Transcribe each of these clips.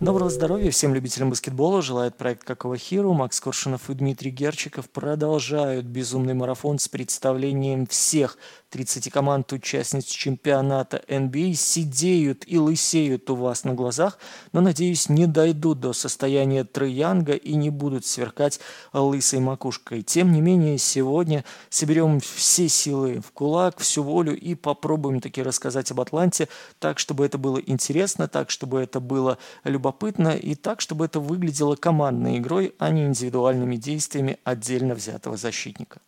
Доброго здоровья всем любителям баскетбола. Желает проект Какого Хиру. Макс Коршунов и Дмитрий Герчиков продолжают безумный марафон с представлением всех 30 команд участниц чемпионата NBA сидеют и лысеют у вас на глазах, но, надеюсь, не дойдут до состояния Троянга и не будут сверкать лысой макушкой. Тем не менее, сегодня соберем все силы в кулак, всю волю и попробуем таки рассказать об Атланте так, чтобы это было интересно, так, чтобы это было любопытно и так, чтобы это выглядело командной игрой, а не индивидуальными действиями отдельно взятого защитника.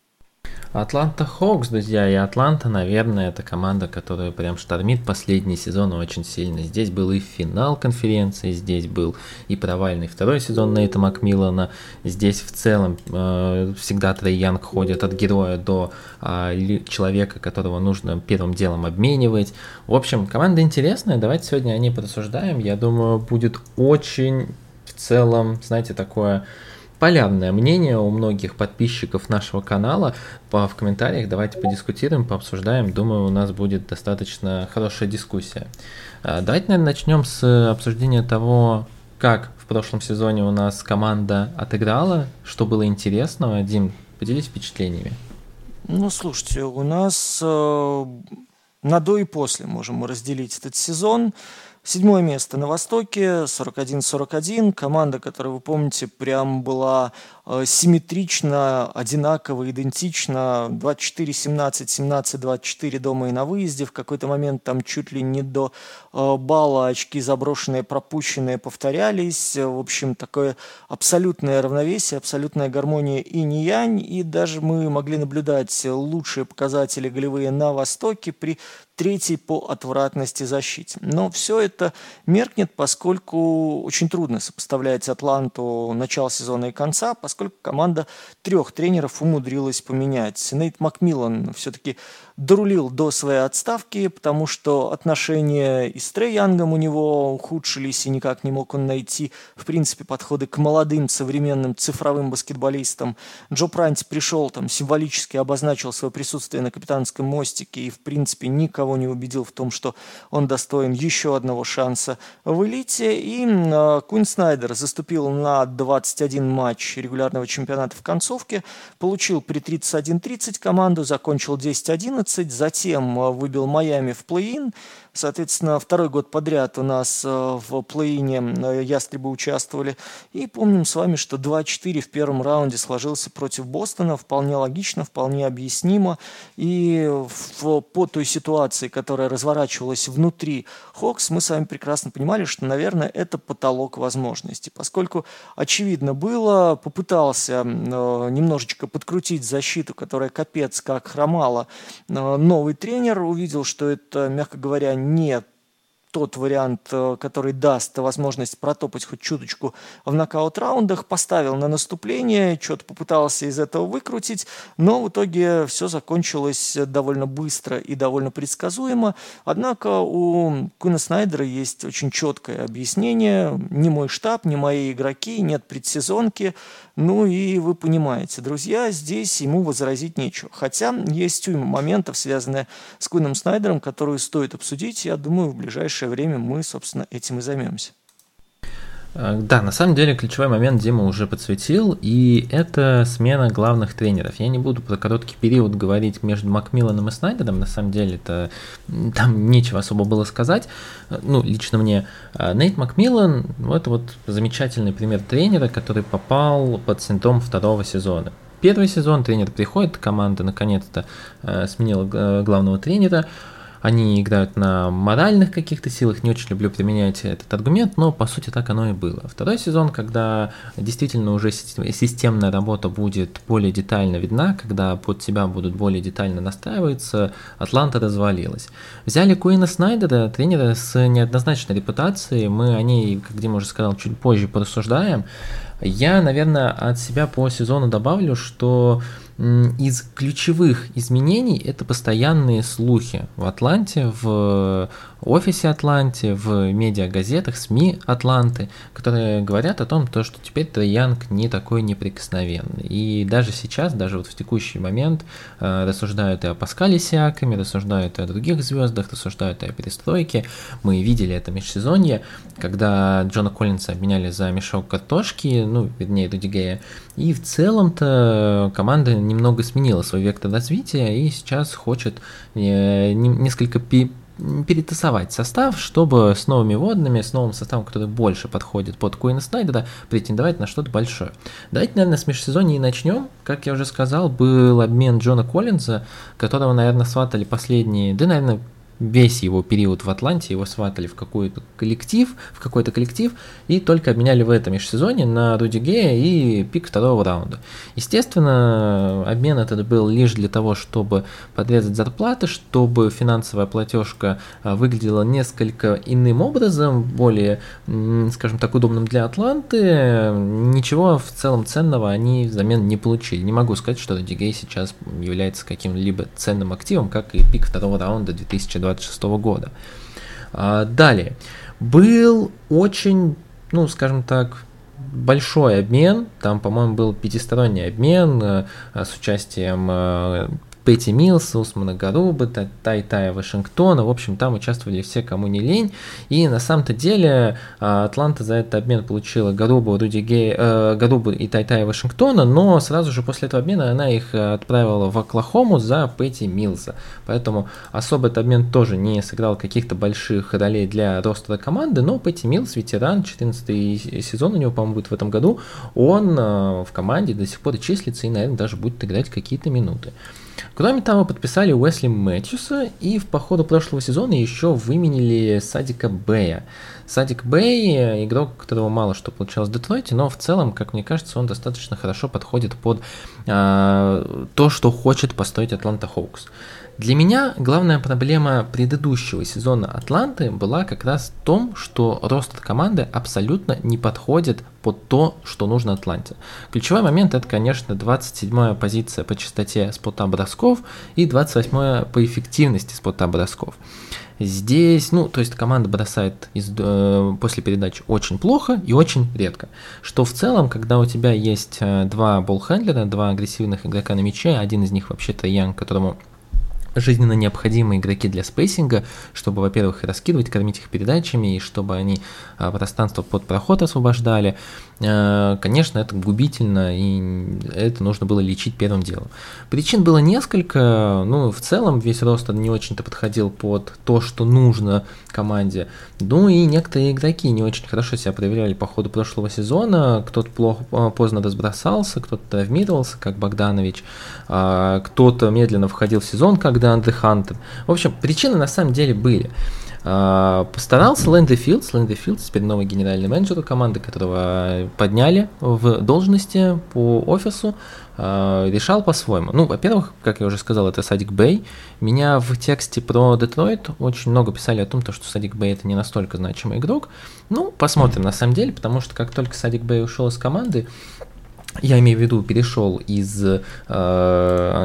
Атланта Хоукс, друзья, и Атланта, наверное, это команда, которая прям штормит последний сезон очень сильно. Здесь был и финал конференции, здесь был и провальный второй сезон Нейта Макмиллана. Здесь в целом э, всегда Трей Янг ходит от героя до э, человека, которого нужно первым делом обменивать. В общем, команда интересная, давайте сегодня о ней порассуждаем. Я думаю, будет очень в целом, знаете, такое полярное мнение у многих подписчиков нашего канала. По, в комментариях давайте подискутируем, пообсуждаем. Думаю, у нас будет достаточно хорошая дискуссия. А, давайте, наверное, начнем с обсуждения того, как в прошлом сезоне у нас команда отыграла, что было интересного. Дим, поделись впечатлениями. Ну, слушайте, у нас э, на до и после можем разделить этот сезон. Седьмое место на Востоке, 41-41. Команда, которая, вы помните, прям была э, симметрично, одинаково, идентично. 24-17, 17-24 дома и на выезде. В какой-то момент там чуть ли не до э, балла очки заброшенные, пропущенные повторялись. В общем, такое абсолютное равновесие, абсолютная гармония и не янь. И даже мы могли наблюдать лучшие показатели голевые на Востоке при третий по отвратности защите. Но все это меркнет, поскольку очень трудно сопоставлять Атланту начала сезона и конца, поскольку команда трех тренеров умудрилась поменять. Нейт Макмиллан все-таки дорулил до своей отставки, потому что отношения и с Трей Янгом у него ухудшились, и никак не мог он найти, в принципе, подходы к молодым современным цифровым баскетболистам. Джо Пранти пришел, там, символически обозначил свое присутствие на капитанском мостике и, в принципе, никого не убедил в том, что он достоин еще одного шанса в элите. И э, Куин Снайдер заступил на 21 матч регулярного чемпионата в концовке, получил при 31-30 команду, закончил 10-11, затем э, выбил Майами в плей-ин, Соответственно, второй год подряд у нас э, в плей-ине э, ястребы участвовали. И помним с вами, что 2-4 в первом раунде сложился против Бостона. Вполне логично, вполне объяснимо. И в, по той ситуации, которая разворачивалась внутри Хокс, мы с вами прекрасно понимали, что, наверное, это потолок возможностей. Поскольку очевидно было, попытался э, немножечко подкрутить защиту, которая капец как хромала новый тренер, увидел, что это, мягко говоря, не тот вариант, э, который даст возможность протопать хоть чуточку в нокаут-раундах, поставил на наступление, что-то попытался из этого выкрутить, но в итоге все закончилось довольно быстро и довольно предсказуемо. Однако у Куна Снайдера есть очень четкое объяснение. Не мой штаб, не мои игроки, нет предсезонки. Ну и вы понимаете, друзья, здесь ему возразить нечего. Хотя есть уйма моментов, связанных с Куином Снайдером, которые стоит обсудить. Я думаю, в ближайшее ближайшее время мы, собственно, этим и займемся. Э, да, на самом деле ключевой момент Дима уже подсветил, и это смена главных тренеров. Я не буду про короткий период говорить между Макмилланом и Снайдером, на самом деле это там нечего особо было сказать. Э, ну, лично мне. Э, Нейт Макмиллан, это вот замечательный пример тренера, который попал под синдром второго сезона. Первый сезон тренер приходит, команда наконец-то сменила главного тренера, они играют на моральных каких-то силах, не очень люблю применять этот аргумент, но по сути так оно и было. Второй сезон, когда действительно уже системная работа будет более детально видна, когда под себя будут более детально настраиваться, Атланта развалилась. Взяли Куина Снайдера, тренера с неоднозначной репутацией, мы о ней, как Дима уже сказал, чуть позже порассуждаем. Я, наверное, от себя по сезону добавлю, что из ключевых изменений это постоянные слухи в Атланте, в офисе Атланте, в медиагазетах, СМИ Атланты, которые говорят о том, то, что теперь Трей Янг не такой неприкосновенный. И даже сейчас, даже вот в текущий момент э, рассуждают и о Паскале Сиаками, рассуждают и о других звездах, рассуждают и о перестройке. Мы видели это межсезонье, когда Джона Коллинса обменяли за мешок картошки, ну, вернее, Дудигея, и в целом-то команда немного сменила свой вектор развития и сейчас хочет э, несколько перетасовать состав, чтобы с новыми водными, с новым составом, который больше подходит под Куина Снайдера, претендовать на что-то большое. Давайте, наверное, с межсезонья и начнем. Как я уже сказал, был обмен Джона Коллинза, которого, наверное, сватали последние, да, наверное, весь его период в Атланте, его сватали в какой-то коллектив, в какой-то коллектив, и только обменяли в этом межсезоне на Руди Гея и пик второго раунда. Естественно, обмен этот был лишь для того, чтобы подрезать зарплаты, чтобы финансовая платежка а, выглядела несколько иным образом, более, скажем так, удобным для Атланты. Ничего в целом ценного они взамен не получили. Не могу сказать, что Руди Гей сейчас является каким-либо ценным активом, как и пик второго раунда 2020 2026 года. А, далее. Был очень, ну, скажем так, большой обмен, там, по-моему, был пятисторонний обмен э, с участием э, Пэти Милс, Усмана Гаруба, Тайтая Вашингтона. В общем, там участвовали все, кому не лень. И на самом-то деле а, Атланта за этот обмен получила Гарубу, Руди Гей, э, Гарубу и Тайтая Вашингтона, но сразу же после этого обмена она их отправила в Оклахому за Пэти Милса. Поэтому особо этот обмен тоже не сыграл каких-то больших ролей для роста команды, но Пэти Милс, ветеран, 14 сезон у него, по-моему, будет в этом году, он э, в команде до сих пор числится и, наверное, даже будет играть какие-то минуты. Кроме того, подписали Уэсли Мэтьюса и в по ходу прошлого сезона еще выменили Садика Бэя. Садик Бэй, игрок, которого мало что получалось в Детройте, но в целом, как мне кажется, он достаточно хорошо подходит под э, то, что хочет построить Атланта Хоукс. Для меня главная проблема предыдущего сезона Атланты была как раз в том, что рост команды абсолютно не подходит под то, что нужно Атланте. Ключевой момент это, конечно, 27 позиция по частоте спота бросков и 28 по эффективности спота бросков. Здесь, ну, то есть команда бросает из, э, после передач очень плохо и очень редко. Что в целом, когда у тебя есть э, два болхендлера, два агрессивных игрока на мяче, один из них вообще-то Ян, которому жизненно необходимые игроки для спейсинга, чтобы, во-первых, раскидывать, кормить их передачами, и чтобы они а, пространство под проход освобождали. А, конечно, это губительно, и это нужно было лечить первым делом. Причин было несколько, ну, в целом весь рост не очень-то подходил под то, что нужно команде. Ну и некоторые игроки не очень хорошо себя проверяли по ходу прошлого сезона, кто-то плохо, а, поздно разбросался, кто-то травмировался, как Богданович, кто-то медленно входил в сезон, как the Hunter. В общем, причины на самом деле были. Uh, постарался Лэнди Филдс, Лэнди Филдс, теперь новый генеральный менеджер команды, которого подняли в должности по офису, uh, решал по-своему. Ну, во-первых, как я уже сказал, это Садик Бэй. Меня в тексте про Детройт очень много писали о том, что Садик Бэй это не настолько значимый игрок. Ну, посмотрим на самом деле, потому что как только Садик Бэй ушел из команды, я имею в виду, перешел из э,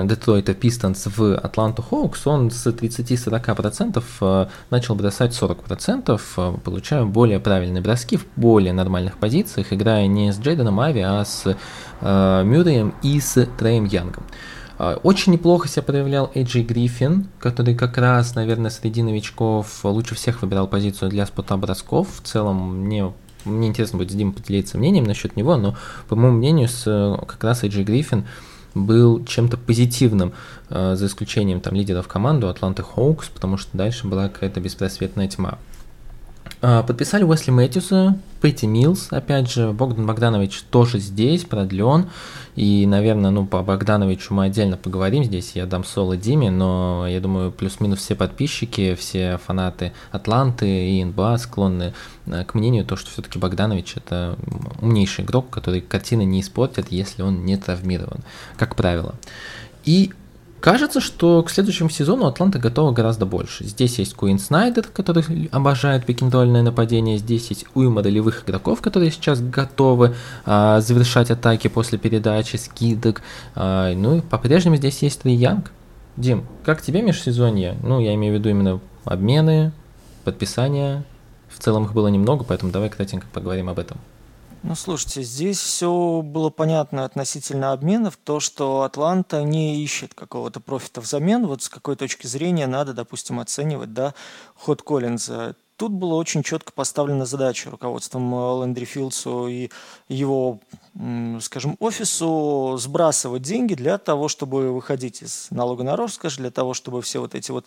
Детройта Пистонс в Атланту Хоукс, он с 30-40% э, начал бросать 40%, э, получая более правильные броски в более нормальных позициях, играя не с Джейденом Ави, а с э, Мюрреем и с Трэем Янгом. Э, очень неплохо себя проявлял Эйджи Гриффин, который как раз, наверное, среди новичков лучше всех выбирал позицию для спота бросков. В целом, мне мне интересно будет с Димой поделиться мнением насчет него, но, по моему мнению, с, э, как раз Эйджи Гриффин был чем-то позитивным, э, за исключением там лидеров команды Атланты Хоукс, потому что дальше была какая-то беспросветная тьма. Э, подписали Уэсли Мэтьюса, Пэти Милс, опять же, Богдан Богданович тоже здесь, продлен. И, наверное, ну, по Богдановичу мы отдельно поговорим здесь. Я дам соло Диме, но я думаю, плюс-минус все подписчики, все фанаты Атланты и НБА склонны э, к мнению, то, что все-таки Богданович это умнейший игрок, который картины не испортит, если он не травмирован, как правило. И Кажется, что к следующему сезону Атланта готова гораздо больше. Здесь есть Куин Снайдер, который обожает пикинтольное нападение. Здесь есть уйма ролевых игроков, которые сейчас готовы а, завершать атаки после передачи, скидок. А, ну и по-прежнему здесь есть Три Янг. Дим, как тебе межсезонье? Ну, я имею в виду именно обмены, подписания. В целом их было немного, поэтому давай кратенько поговорим об этом. Ну, слушайте, здесь все было понятно относительно обменов. То, что Атланта не ищет какого-то профита взамен, вот с какой точки зрения надо, допустим, оценивать да, ход Коллинза. Тут была очень четко поставлена задача руководством э, Лэндри Филдсу и его, скажем, офису сбрасывать деньги для того, чтобы выходить из налога на роскошь, для того, чтобы все вот эти вот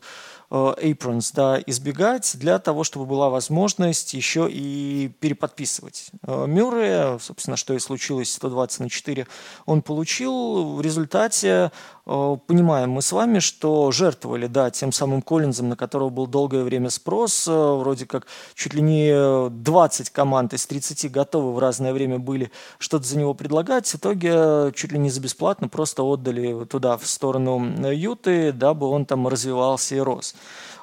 Э, aprons да, избегать для того, чтобы была возможность еще и переподписывать. Э, Мюррея, собственно, что и случилось 120 на 4, он получил. В результате э, понимаем мы с вами, что жертвовали, да, тем самым Коллинзом, на которого был долгое время спрос, вроде как чуть ли не 20 команд из 30 готовы в разное время были что-то за него предлагать. В итоге чуть ли не за бесплатно просто отдали туда, в сторону Юты, дабы он там развивался и рос.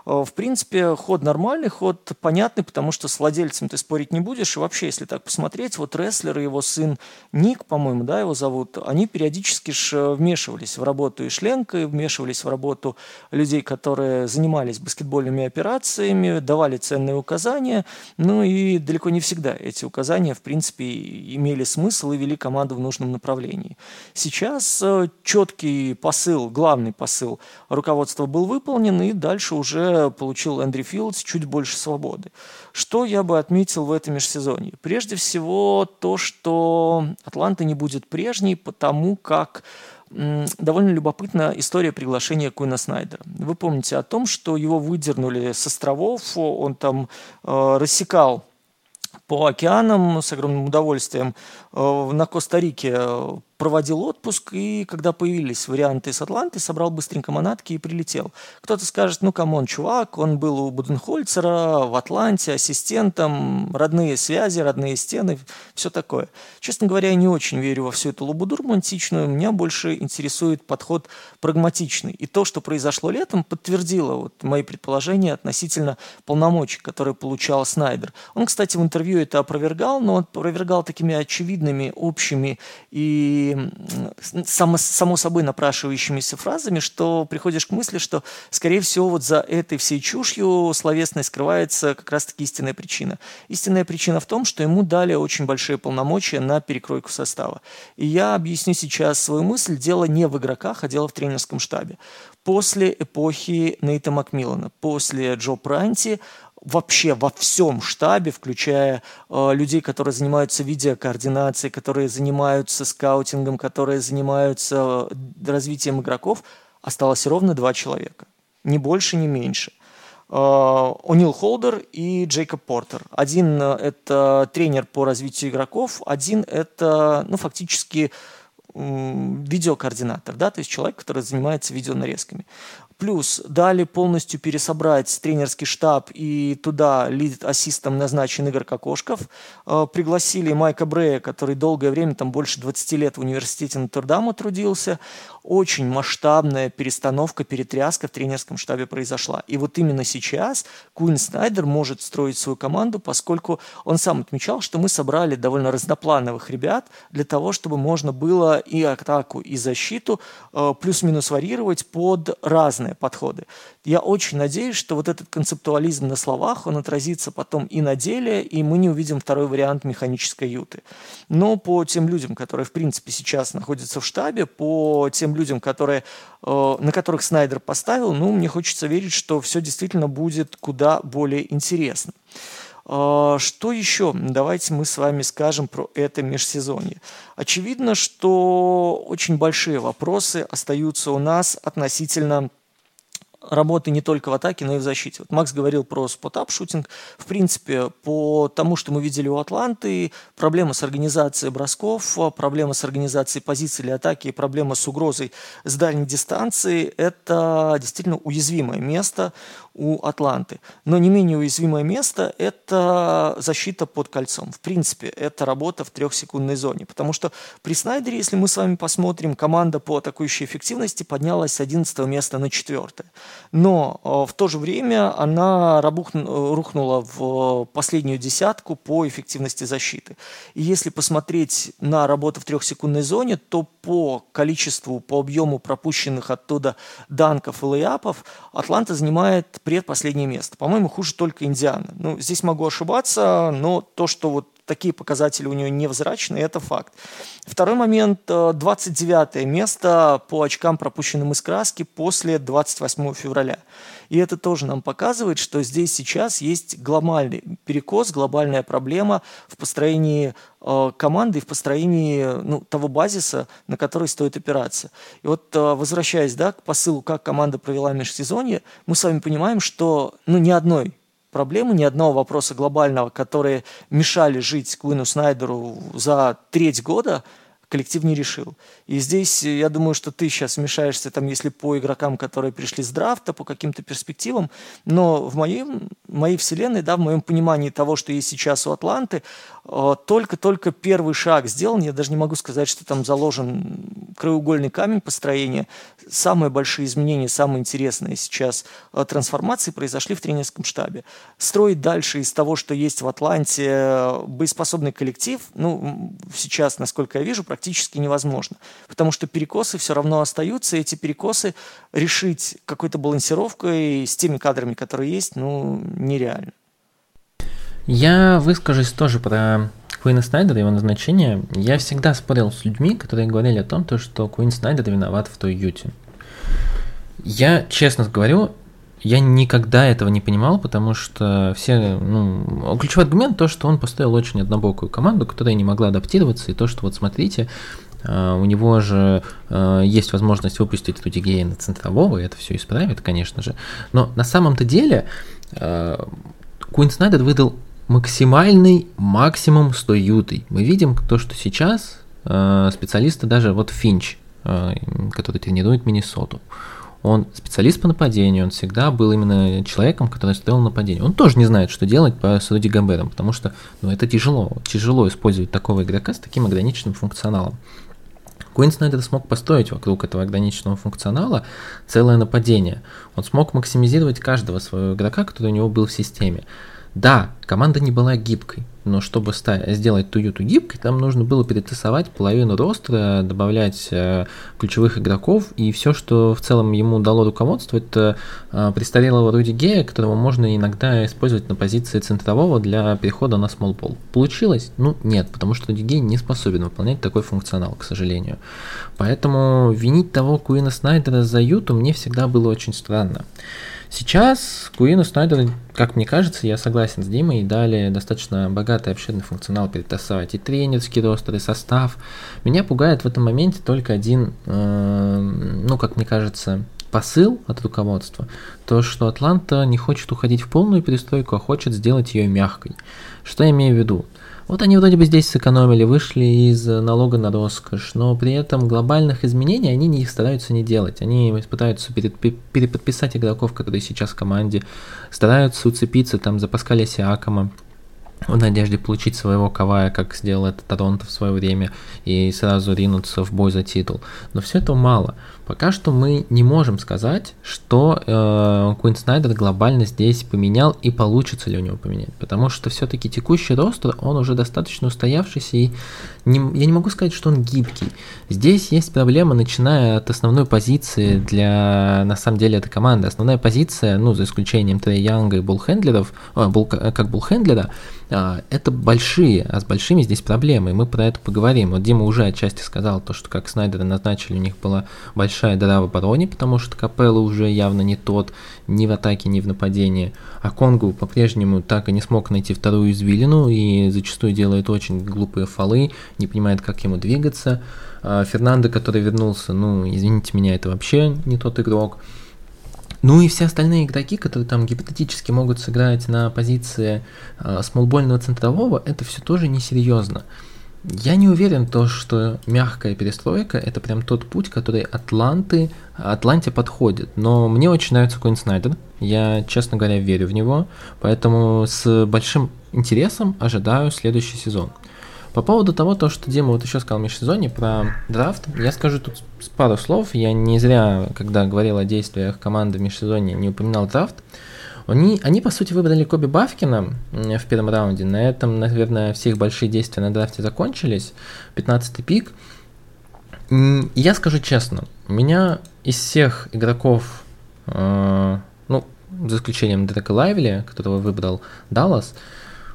Э, в принципе, ход нормальный, ход понятный, потому что с владельцем ты спорить не будешь. И вообще, если так посмотреть, вот рестлер и его сын Ник, по-моему, да, его зовут, они периодически ж вмешивались в работу и Шленка, и вмешивались в работу людей, которые занимались баскетбольными операциями, давали ценные указания. Ну и далеко не всегда эти указания, в принципе, имели смысл и вели команду в нужном направлении. Сейчас э, четкий посыл, главный посыл руководства был выполнен, и дальше уже получил Эндрю Филдс чуть больше свободы. Что я бы отметил в этом межсезонье? Прежде всего то, что Атланта не будет прежней, потому как довольно любопытна история приглашения Куина Снайдера. Вы помните о том, что его выдернули с островов, он там э, рассекал по океанам с огромным удовольствием. Э, на Коста-Рике э, проводил отпуск, и когда появились варианты с Атланты, собрал быстренько манатки и прилетел. Кто-то скажет, ну, come on, чувак, он был у Буденхольцера в Атланте ассистентом, родные связи, родные стены, все такое. Честно говоря, я не очень верю во всю эту лабуду романтичную, меня больше интересует подход прагматичный. И то, что произошло летом, подтвердило вот мои предположения относительно полномочий, которые получал Снайдер. Он, кстати, в интервью это опровергал, но он опровергал такими очевидными, общими и само, само собой напрашивающимися фразами, что приходишь к мысли, что, скорее всего, вот за этой всей чушью словесной скрывается как раз-таки истинная причина. Истинная причина в том, что ему дали очень большие полномочия на перекройку состава. И я объясню сейчас свою мысль. Дело не в игроках, а дело в тренерском штабе. После эпохи Нейта Макмиллана, после Джо Пранти, вообще во всем штабе, включая э, людей, которые занимаются видеокоординацией, которые занимаются скаутингом, которые занимаются э, развитием игроков, осталось ровно два человека. Ни больше, ни меньше. Э, О'Нил Холдер и Джейкоб Портер. Один э, – это тренер по развитию игроков, один – это ну, фактически видеокоординатор, да, то есть человек, который занимается видеонарезками. Плюс дали полностью пересобрать тренерский штаб, и туда лид-ассистом назначен Игорь Кокошков. Э, пригласили Майка Брея, который долгое время, там больше 20 лет в университете Нотр-Дама трудился. Очень масштабная перестановка, перетряска в тренерском штабе произошла. И вот именно сейчас Куин Снайдер может строить свою команду, поскольку он сам отмечал, что мы собрали довольно разноплановых ребят для того, чтобы можно было и атаку, и защиту э, плюс-минус варьировать под разные подходы. Я очень надеюсь, что вот этот концептуализм на словах, он отразится потом и на деле, и мы не увидим второй вариант механической юты. Но по тем людям, которые, в принципе, сейчас находятся в штабе, по тем людям, которые, э, на которых Снайдер поставил, ну, мне хочется верить, что все действительно будет куда более интересно. Э, что еще? Давайте мы с вами скажем про это межсезонье. Очевидно, что очень большие вопросы остаются у нас относительно работы не только в атаке, но и в защите. Вот Макс говорил про спот-ап-шутинг. В принципе, по тому, что мы видели у Атланты, проблема с организацией бросков, проблема с организацией позиций для атаки, проблема с угрозой с дальней дистанции – это действительно уязвимое место у Атланты. Но не менее уязвимое место – это защита под кольцом. В принципе, это работа в трехсекундной зоне. Потому что при Снайдере, если мы с вами посмотрим, команда по атакующей эффективности поднялась с 11 места на 4. но в то же время она рухнула в последнюю десятку по эффективности защиты. И если посмотреть на работу в трехсекундной зоне, то по количеству, по объему пропущенных оттуда данков и лейапов Атланта занимает предпоследнее место. По-моему, хуже только Индиана. Ну, здесь могу ошибаться, но то, что вот такие показатели у нее невзрачные, это факт. Второй момент, 29 э, место по очкам, пропущенным из краски после 28 февраля. И это тоже нам показывает, что здесь сейчас есть глобальный перекос, глобальная проблема в построении э, команды и в построении ну, того базиса, на который стоит опираться. И вот э, возвращаясь да, к посылу, как команда провела межсезонье, мы с вами понимаем, что ну, ни одной проблемы, ни одного вопроса глобального, которые мешали жить Куину Снайдеру за треть года, коллектив не решил. И здесь, я думаю, что ты сейчас вмешаешься, там, если по игрокам, которые пришли с драфта, по каким-то перспективам, но в моем, моей вселенной, да, в моем понимании того, что есть сейчас у Атланты, э, только-только первый шаг сделан, я даже не могу сказать, что там заложен краеугольный камень построения. Самые большие изменения, самые интересные сейчас э, трансформации произошли в тренерском штабе. Строить дальше из того, что есть в Атланте, э, боеспособный коллектив, ну, сейчас, насколько я вижу, практически невозможно потому что перекосы все равно остаются, и эти перекосы решить какой-то балансировкой с теми кадрами, которые есть, ну, нереально. Я выскажусь тоже про Куина Снайдера и его назначение. Я всегда спорил с людьми, которые говорили о том, то, что Куин Снайдер виноват в той юте. Я, честно говорю, я никогда этого не понимал, потому что все, ну, ключевой аргумент то, что он поставил очень однобокую команду, которая не могла адаптироваться, и то, что вот смотрите, а, у него же а, есть возможность выпустить эту Дигея на центрового, и это все исправит, конечно же. Но на самом-то деле а, Куин Снайдер выдал максимальный максимум с той ютой. Мы видим то, что сейчас специалисты, даже вот Финч, который тренирует Миннесоту, он специалист по нападению, он всегда был именно человеком, который строил нападение. Он тоже не знает, что делать по Суди Габерам, потому что ну, это тяжело. Тяжело использовать такого игрока с таким ограниченным функционалом. Куин Снайдер смог построить вокруг этого ограниченного функционала целое нападение. Он смог максимизировать каждого своего игрока, который у него был в системе. Да, команда не была гибкой, но чтобы сделать Туюту гибкой, там нужно было перетасовать половину ростера, добавлять э, ключевых игроков, и все, что в целом ему дало руководство, это э, престарелого Руди Гея, которого можно иногда использовать на позиции центрового для перехода на смолпол. Получилось? Ну, нет, потому что Руди Гей не способен выполнять такой функционал, к сожалению. Поэтому винить того Куина Снайдера за Юту мне всегда было очень странно. Сейчас Куину Снайдер, как мне кажется, я согласен с Димой, дали достаточно богатый обширный функционал перетасовать и тренерский ростер, и состав. Меня пугает в этом моменте только один, э, ну, как мне кажется, посыл от руководства, то, что Атланта не хочет уходить в полную перестройку, а хочет сделать ее мягкой. Что я имею в виду? Вот они вроде бы здесь сэкономили, вышли из налога на роскошь, но при этом глобальных изменений они не стараются не делать. Они пытаются переподписать игроков, которые сейчас в команде, стараются уцепиться там за Паскаля Сиакома, в надежде получить своего Кавая, как сделал это Торонто в свое время, и сразу ринуться в бой за титул. Но все это мало. Пока что мы не можем сказать, что э, Куин Снайдер глобально здесь поменял и получится ли у него поменять. Потому что все-таки текущий ростер, он уже достаточно устоявшийся, и не, я не могу сказать, что он гибкий. Здесь есть проблема, начиная от основной позиции для, на самом деле, этой команды. Основная позиция, ну, за исключением Трей Янга и Булхендлеров, э, Бул, как Булхендлера, э, это большие, а с большими здесь проблемы, и мы про это поговорим. Вот Дима уже отчасти сказал то, что как Снайдера назначили, у них была большая большая дыра в обороне, потому что Капелло уже явно не тот ни в атаке, ни в нападении. А Конгу по-прежнему так и не смог найти вторую извилину и зачастую делает очень глупые фолы, не понимает, как ему двигаться. А Фернандо, который вернулся, ну, извините меня, это вообще не тот игрок. Ну и все остальные игроки, которые там гипотетически могут сыграть на позиции э, смолбольного центрового, это все тоже несерьезно. Я не уверен, то, что мягкая перестройка это прям тот путь, который Атланты, Атланте подходит. Но мне очень нравится Коин Снайдер. Я, честно говоря, верю в него. Поэтому с большим интересом ожидаю следующий сезон. По поводу того, то, что Дима вот еще сказал в межсезонье про драфт, я скажу тут пару слов. Я не зря, когда говорил о действиях команды в межсезонье, не упоминал драфт. Они, они, по сути, выбрали Коби Бавкина в первом раунде. На этом, наверное, все их большие действия на драфте закончились. 15-й пик. Я скажу честно, меня из всех игроков, э, ну, за исключением Дрека Лайвли, которого выбрал Даллас,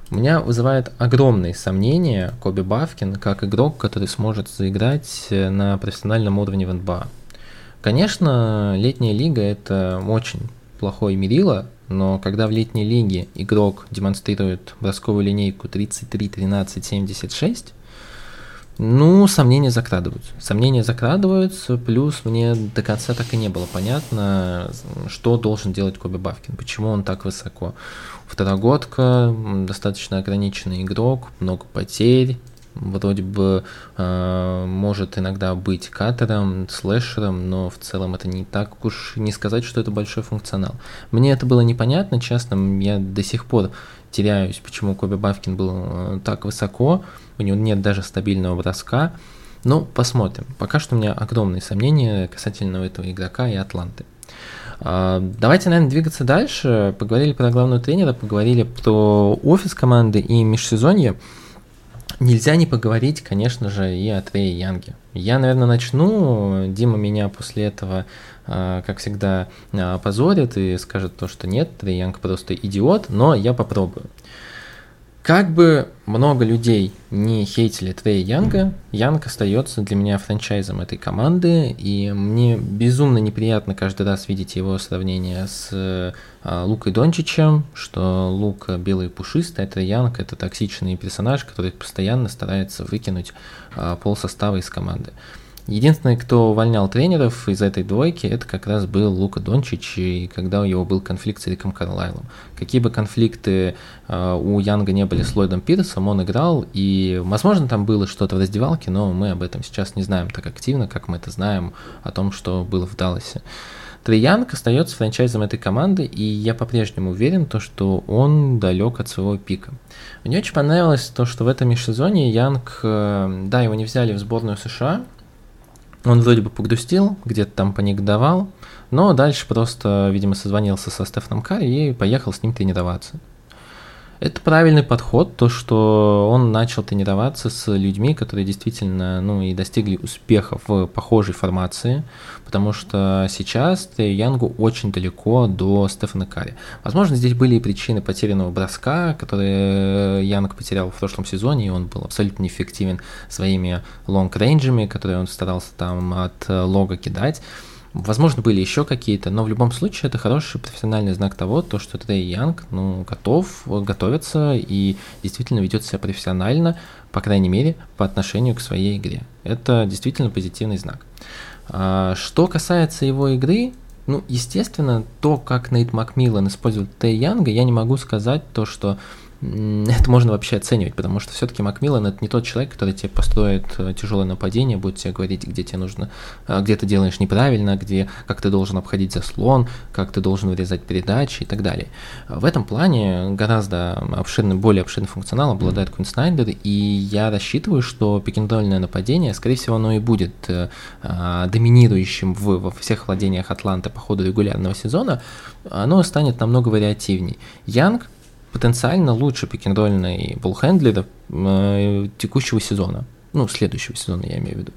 у меня вызывает огромные сомнения Коби Бавкин как игрок, который сможет заиграть на профессиональном уровне в НБА. Конечно, летняя лига это очень плохое мерило, но когда в летней лиге игрок демонстрирует бросковую линейку 33, 13, 76, ну, сомнения закрадываются. Сомнения закрадываются, плюс мне до конца так и не было понятно, что должен делать Коби Бавкин, почему он так высоко. Второгодка, достаточно ограниченный игрок, много потерь, вроде бы э, может иногда быть катером, слэшером, но в целом это не так уж не сказать, что это большой функционал. Мне это было непонятно, честно, я до сих пор теряюсь, почему Коби Бавкин был э, так высоко, у него нет даже стабильного броска. Но посмотрим. Пока что у меня огромные сомнения касательно этого игрока и Атланты. А, давайте, наверное, двигаться дальше. Поговорили про главного тренера, поговорили про офис команды и межсезонье. Нельзя не поговорить, конечно же, и о Трее Янге. Я, наверное, начну. Дима меня после этого, а, как всегда, а, позорит и скажет то, что нет, Трей Янг просто идиот, но я попробую. Как бы много людей не хейтили Трея Янга, Янг остается для меня франчайзом этой команды, и мне безумно неприятно каждый раз видеть его сравнение с а, Лукой Дончичем, что Лука белый и пушистый, а Трей Янг это токсичный персонаж, который постоянно старается выкинуть а, пол состава из команды. Единственный, кто увольнял тренеров из этой двойки, это как раз был Лука Дончич, и когда у него был конфликт с Эриком Карлайлом. Какие бы конфликты э, у Янга не были с Ллойдом Пирсом, он играл, и, возможно, там было что-то в раздевалке, но мы об этом сейчас не знаем так активно, как мы это знаем о том, что было в Далласе. Трей Янг остается франчайзом этой команды, и я по-прежнему уверен, то, что он далек от своего пика. Мне очень понравилось то, что в этом межсезонье Янг, э, да, его не взяли в сборную США, он вроде бы погрустил, где-то там панигдовал, но дальше просто, видимо, созвонился со Стефаном Карри и поехал с ним тренироваться. Это правильный подход, то, что он начал тренироваться с людьми, которые действительно, ну, и достигли успеха в похожей формации, потому что сейчас Янгу очень далеко до Стефана Карри. Возможно, здесь были и причины потерянного броска, который Янг потерял в прошлом сезоне, и он был абсолютно неэффективен своими long range 'ами, которые он старался там от лого кидать. Возможно, были еще какие-то, но в любом случае это хороший профессиональный знак того, то, что Трей Янг ну, готов, готовится и действительно ведет себя профессионально, по крайней мере, по отношению к своей игре. Это действительно позитивный знак. А, что касается его игры, ну, естественно, то, как Нейт Макмиллан использует Трей Янга, я не могу сказать то, что это можно вообще оценивать, потому что все-таки Макмиллан это не тот человек, который тебе построит э, тяжелое нападение, будет тебе говорить, где тебе нужно, э, где ты делаешь неправильно, где, как ты должен обходить заслон, как ты должен вырезать передачи и так далее. В этом плане гораздо обширный, более обширный функционал обладает Куин Снайдер, и я рассчитываю, что пикендольное нападение, скорее всего, оно и будет э, доминирующим в, во всех владениях Атланты по ходу регулярного сезона, оно станет намного вариативней. Янг потенциально лучше пикинг-ролльный болхендлер э, текущего сезона. Ну, следующего сезона, я имею в виду.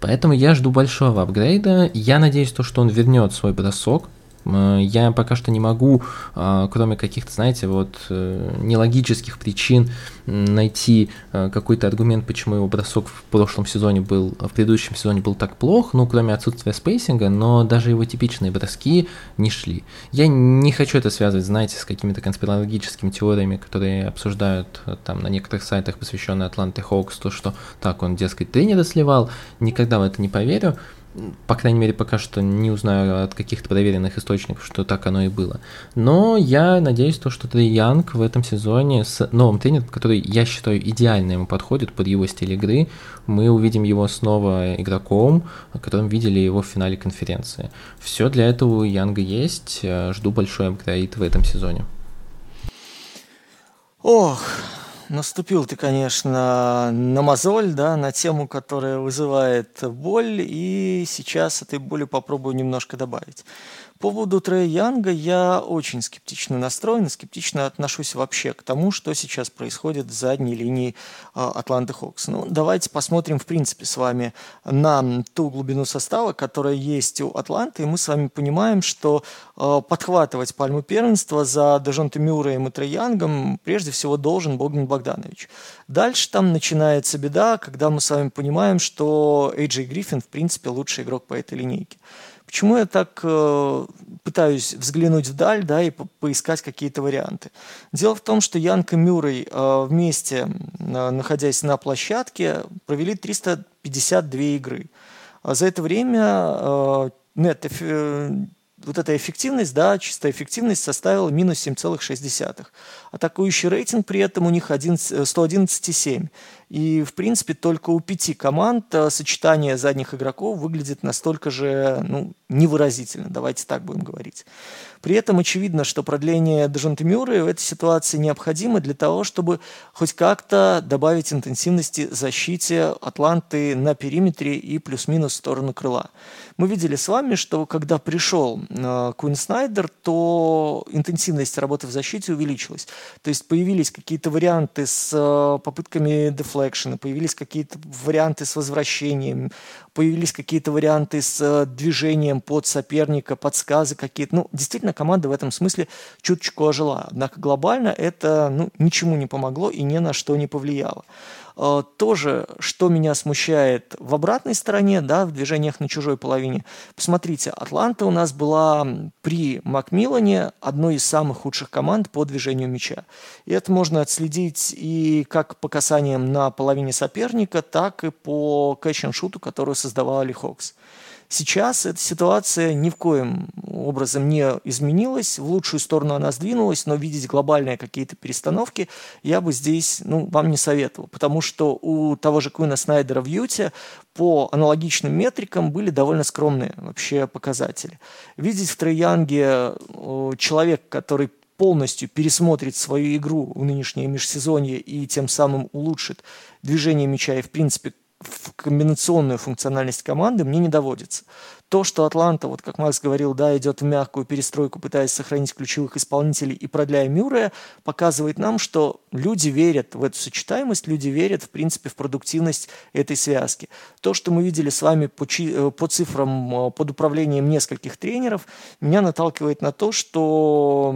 Поэтому я жду большого апгрейда. Я надеюсь, то, что он вернет свой бросок, я пока что не могу, а, кроме каких-то, знаете, вот э, нелогических причин, найти э, какой-то аргумент, почему его бросок в прошлом сезоне был, в предыдущем сезоне был так плох, ну, кроме отсутствия спейсинга, но даже его типичные броски не шли. Я не хочу это связывать, знаете, с какими-то конспирологическими теориями, которые обсуждают там на некоторых сайтах, посвященных Атланте Хоукс, то, что так он, дескать, тренера сливал, никогда в это не поверю по крайней мере, пока что не узнаю от каких-то проверенных источников, что так оно и было. Но я надеюсь, то, что Трей Янг в этом сезоне с новым тренером, который, я считаю, идеально ему подходит под его стиль игры, мы увидим его снова игроком, которым видели его в финале конференции. Все для этого у Янга есть. Жду большой апгрейд в этом сезоне. Ох, Наступил ты, конечно, на мозоль, да, на тему, которая вызывает боль, и сейчас этой боли попробую немножко добавить. По поводу Трея Янга я очень скептично настроен, скептично отношусь вообще к тому, что сейчас происходит в задней линии а, Атланты Хокс. Ну, давайте посмотрим, в принципе, с вами на ту глубину состава, которая есть у Атланты, и мы с вами понимаем, что э, подхватывать пальму первенства за Дежонте Мюрреем и Трей Янгом прежде всего должен Богдан Богданович. Дальше там начинается беда, когда мы с вами понимаем, что Эйджей Гриффин, в принципе, лучший игрок по этой линейке. Почему я так э, пытаюсь взглянуть вдаль, да, и по поискать какие-то варианты? Дело в том, что Янг и Мюррей э, вместе, э, находясь на площадке, провели 352 игры. А за это время э, нет, э, вот эта эффективность, да, чистая эффективность составила минус 7,6. Атакующий рейтинг при этом у них 111,7. И, в принципе, только у пяти команд э, сочетание задних игроков выглядит настолько же ну, невыразительно, давайте так будем говорить. При этом очевидно, что продление Дежонте Мюррея в этой ситуации необходимо для того, чтобы хоть как-то добавить интенсивности защите Атланты на периметре и плюс-минус в сторону крыла. Мы видели с вами, что когда пришел э, Куин Снайдер, то интенсивность работы в защите увеличилась. То есть появились какие-то варианты с э, попытками дефлекшена, появились какие-то варианты с возвращением, появились какие-то варианты с э, движением под соперника, подсказы какие-то. Ну, действительно, команда в этом смысле чуточку ожила. Однако глобально это ну, ничему не помогло и ни на что не повлияло. Э, тоже, что меня смущает в обратной стороне, да, в движениях на чужой половине. Посмотрите, Атланта у нас была при Макмиллане одной из самых худших команд по движению мяча. И это можно отследить и как по касаниям на половине соперника, так и по кэч-н-шуту, которую создавала Ли Хокс. Сейчас эта ситуация ни в коем образом не изменилась, в лучшую сторону она сдвинулась, но видеть глобальные какие-то перестановки я бы здесь ну, вам не советовал, потому что у того же Куина Снайдера в Юте по аналогичным метрикам были довольно скромные вообще показатели. Видеть в Троянге человек, который полностью пересмотрит свою игру в нынешнее межсезонье и тем самым улучшит движение мяча и, в принципе, в комбинационную функциональность команды мне не доводится. То, что Атланта, вот как Макс говорил, да, идет в мягкую перестройку, пытаясь сохранить ключевых исполнителей и продляя Мюррея, показывает нам, что люди верят в эту сочетаемость, люди верят, в принципе, в продуктивность этой связки. То, что мы видели с вами по, э, по цифрам э, под управлением нескольких тренеров, меня наталкивает на то, что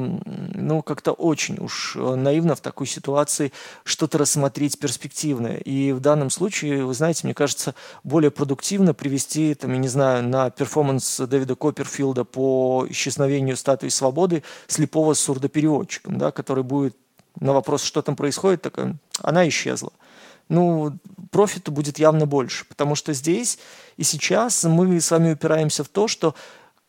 ну, как-то очень уж э, наивно в такой ситуации что-то рассмотреть перспективное. И в данном случае, вы знаете, мне кажется, более продуктивно привести, там, я не знаю, на перформанс Дэвида Копперфилда по исчезновению статуи свободы слепого с сурдопереводчиком, да, который будет на вопрос, что там происходит, такая, она исчезла. Ну, профита будет явно больше, потому что здесь и сейчас мы с вами упираемся в то, что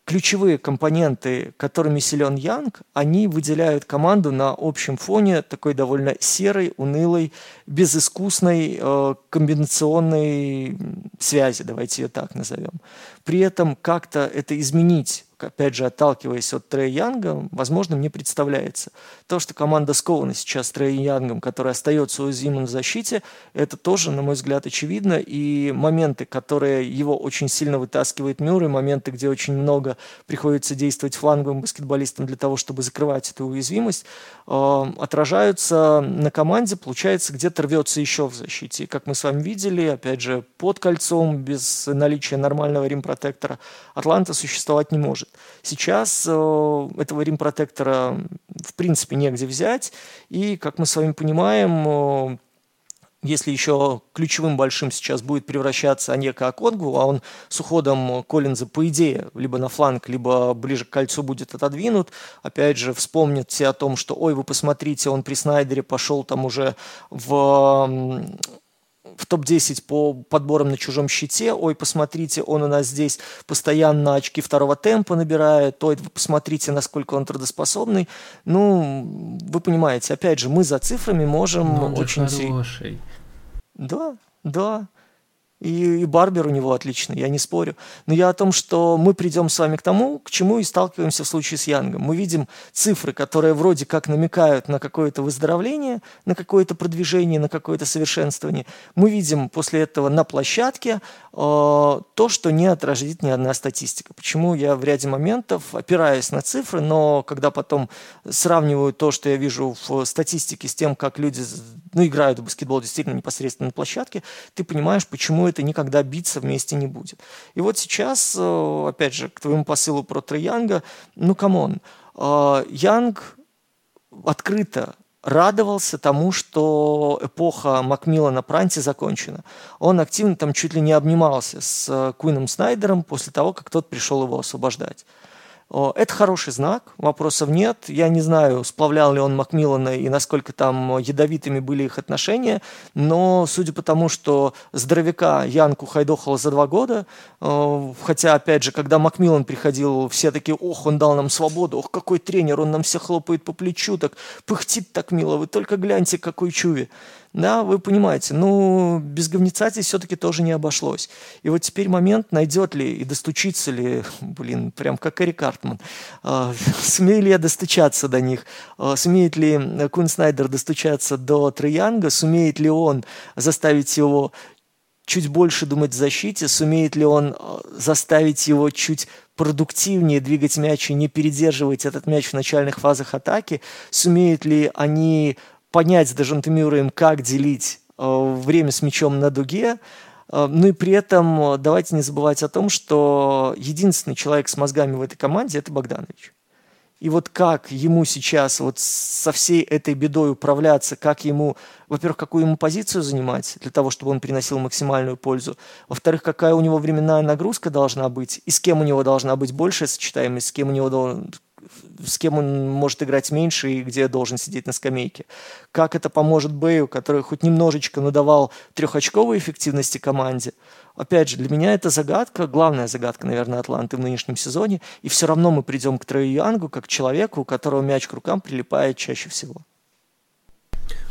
ключевые компоненты, которыми силен Янг, они выделяют команду на общем фоне такой довольно серой, унылой, безыскусной э, комбинационной связи, давайте ее так назовем. При этом как-то это изменить опять же, отталкиваясь от Трея Янга, возможно, мне представляется. То, что команда скована сейчас Трея Янгом, который остается уязвимым в защите, это тоже, на мой взгляд, очевидно. И моменты, которые его очень сильно вытаскивает Мюррей, моменты, где очень много приходится действовать фланговым баскетболистам для того, чтобы закрывать эту уязвимость, э, отражаются на команде, получается, где-то рвется еще в защите. И, как мы с вами видели, опять же, под кольцом, без наличия нормального римпротектора, Атланта существовать не может. Сейчас э, этого рим-протектора в принципе негде взять, и, как мы с вами понимаем, э, если еще ключевым большим сейчас будет превращаться Анека Аконгу, а он с уходом Коллинза, по идее, либо на фланг, либо ближе к кольцу будет отодвинут, опять же, вспомнят все о том, что, ой, вы посмотрите, он при Снайдере пошел там уже в в топ-10 по подборам на чужом щите. Ой, посмотрите, он у нас здесь постоянно очки второго темпа набирает. Ой, вы посмотрите, насколько он трудоспособный. Ну, вы понимаете, опять же, мы за цифрами можем Но он очень... Же хороший. Да, да. И, и Барбер у него отличный, я не спорю. Но я о том, что мы придем с вами к тому, к чему и сталкиваемся в случае с Янгом. Мы видим цифры, которые вроде как намекают на какое-то выздоровление, на какое-то продвижение, на какое-то совершенствование. Мы видим после этого на площадке э, то, что не отразит ни одна статистика. Почему я в ряде моментов опираюсь на цифры, но когда потом сравниваю то, что я вижу в статистике с тем, как люди ну, играют в баскетбол действительно непосредственно на площадке, ты понимаешь, почему это никогда биться вместе не будет. И вот сейчас, э, опять же, к твоему посылу про Трей Янга, ну, come on, э, Янг открыто радовался тому, что эпоха Макмиллана в Атланте закончена. Он активно там чуть ли не обнимался с э, Куином Снайдером после того, как тот пришел его освобождать. Это хороший знак, вопросов нет. Я не знаю, сплавлял ли он Макмиллана и насколько там ядовитыми были их отношения, но судя по тому, что здоровяка Янку хайдохало за два года, э, хотя, опять же, когда Макмиллан приходил, все такие, ох, он дал нам свободу, ох, какой тренер, он нам все хлопает по плечу, так пыхтит так мило, вы только гляньте, какой чуви. Да, вы понимаете, ну, без говнеца здесь все-таки тоже не обошлось. И вот теперь момент, найдет ли и достучится ли, блин, прям как Эрик Артман, э, сумею ли я достучаться до них, э, сумеет ли Кун Снайдер достучаться до Троянга, сумеет ли он заставить его чуть больше думать в защите, сумеет ли он заставить его чуть продуктивнее двигать мяч и не передерживать этот мяч в начальных фазах атаки, сумеют ли они понять с Дежонте Мюрреем, как делить э, время с мячом на дуге, э, ну и при этом э, давайте не забывать о том, что единственный человек с мозгами в этой команде – это Богданович. И вот как ему сейчас вот со всей этой бедой управляться, как ему, во-первых, какую ему позицию занимать для того, чтобы он приносил максимальную пользу, во-вторых, какая у него временная нагрузка должна быть, и с кем у него должна быть большая сочетаемость, с кем у него должен, с кем он может играть меньше и где должен сидеть на скамейке. Как это поможет Бэю, который хоть немножечко надавал трехочковой эффективности команде. Опять же, для меня это загадка, главная загадка, наверное, Атланты в нынешнем сезоне. И все равно мы придем к Трею Янгу как человеку, у которого мяч к рукам прилипает чаще всего.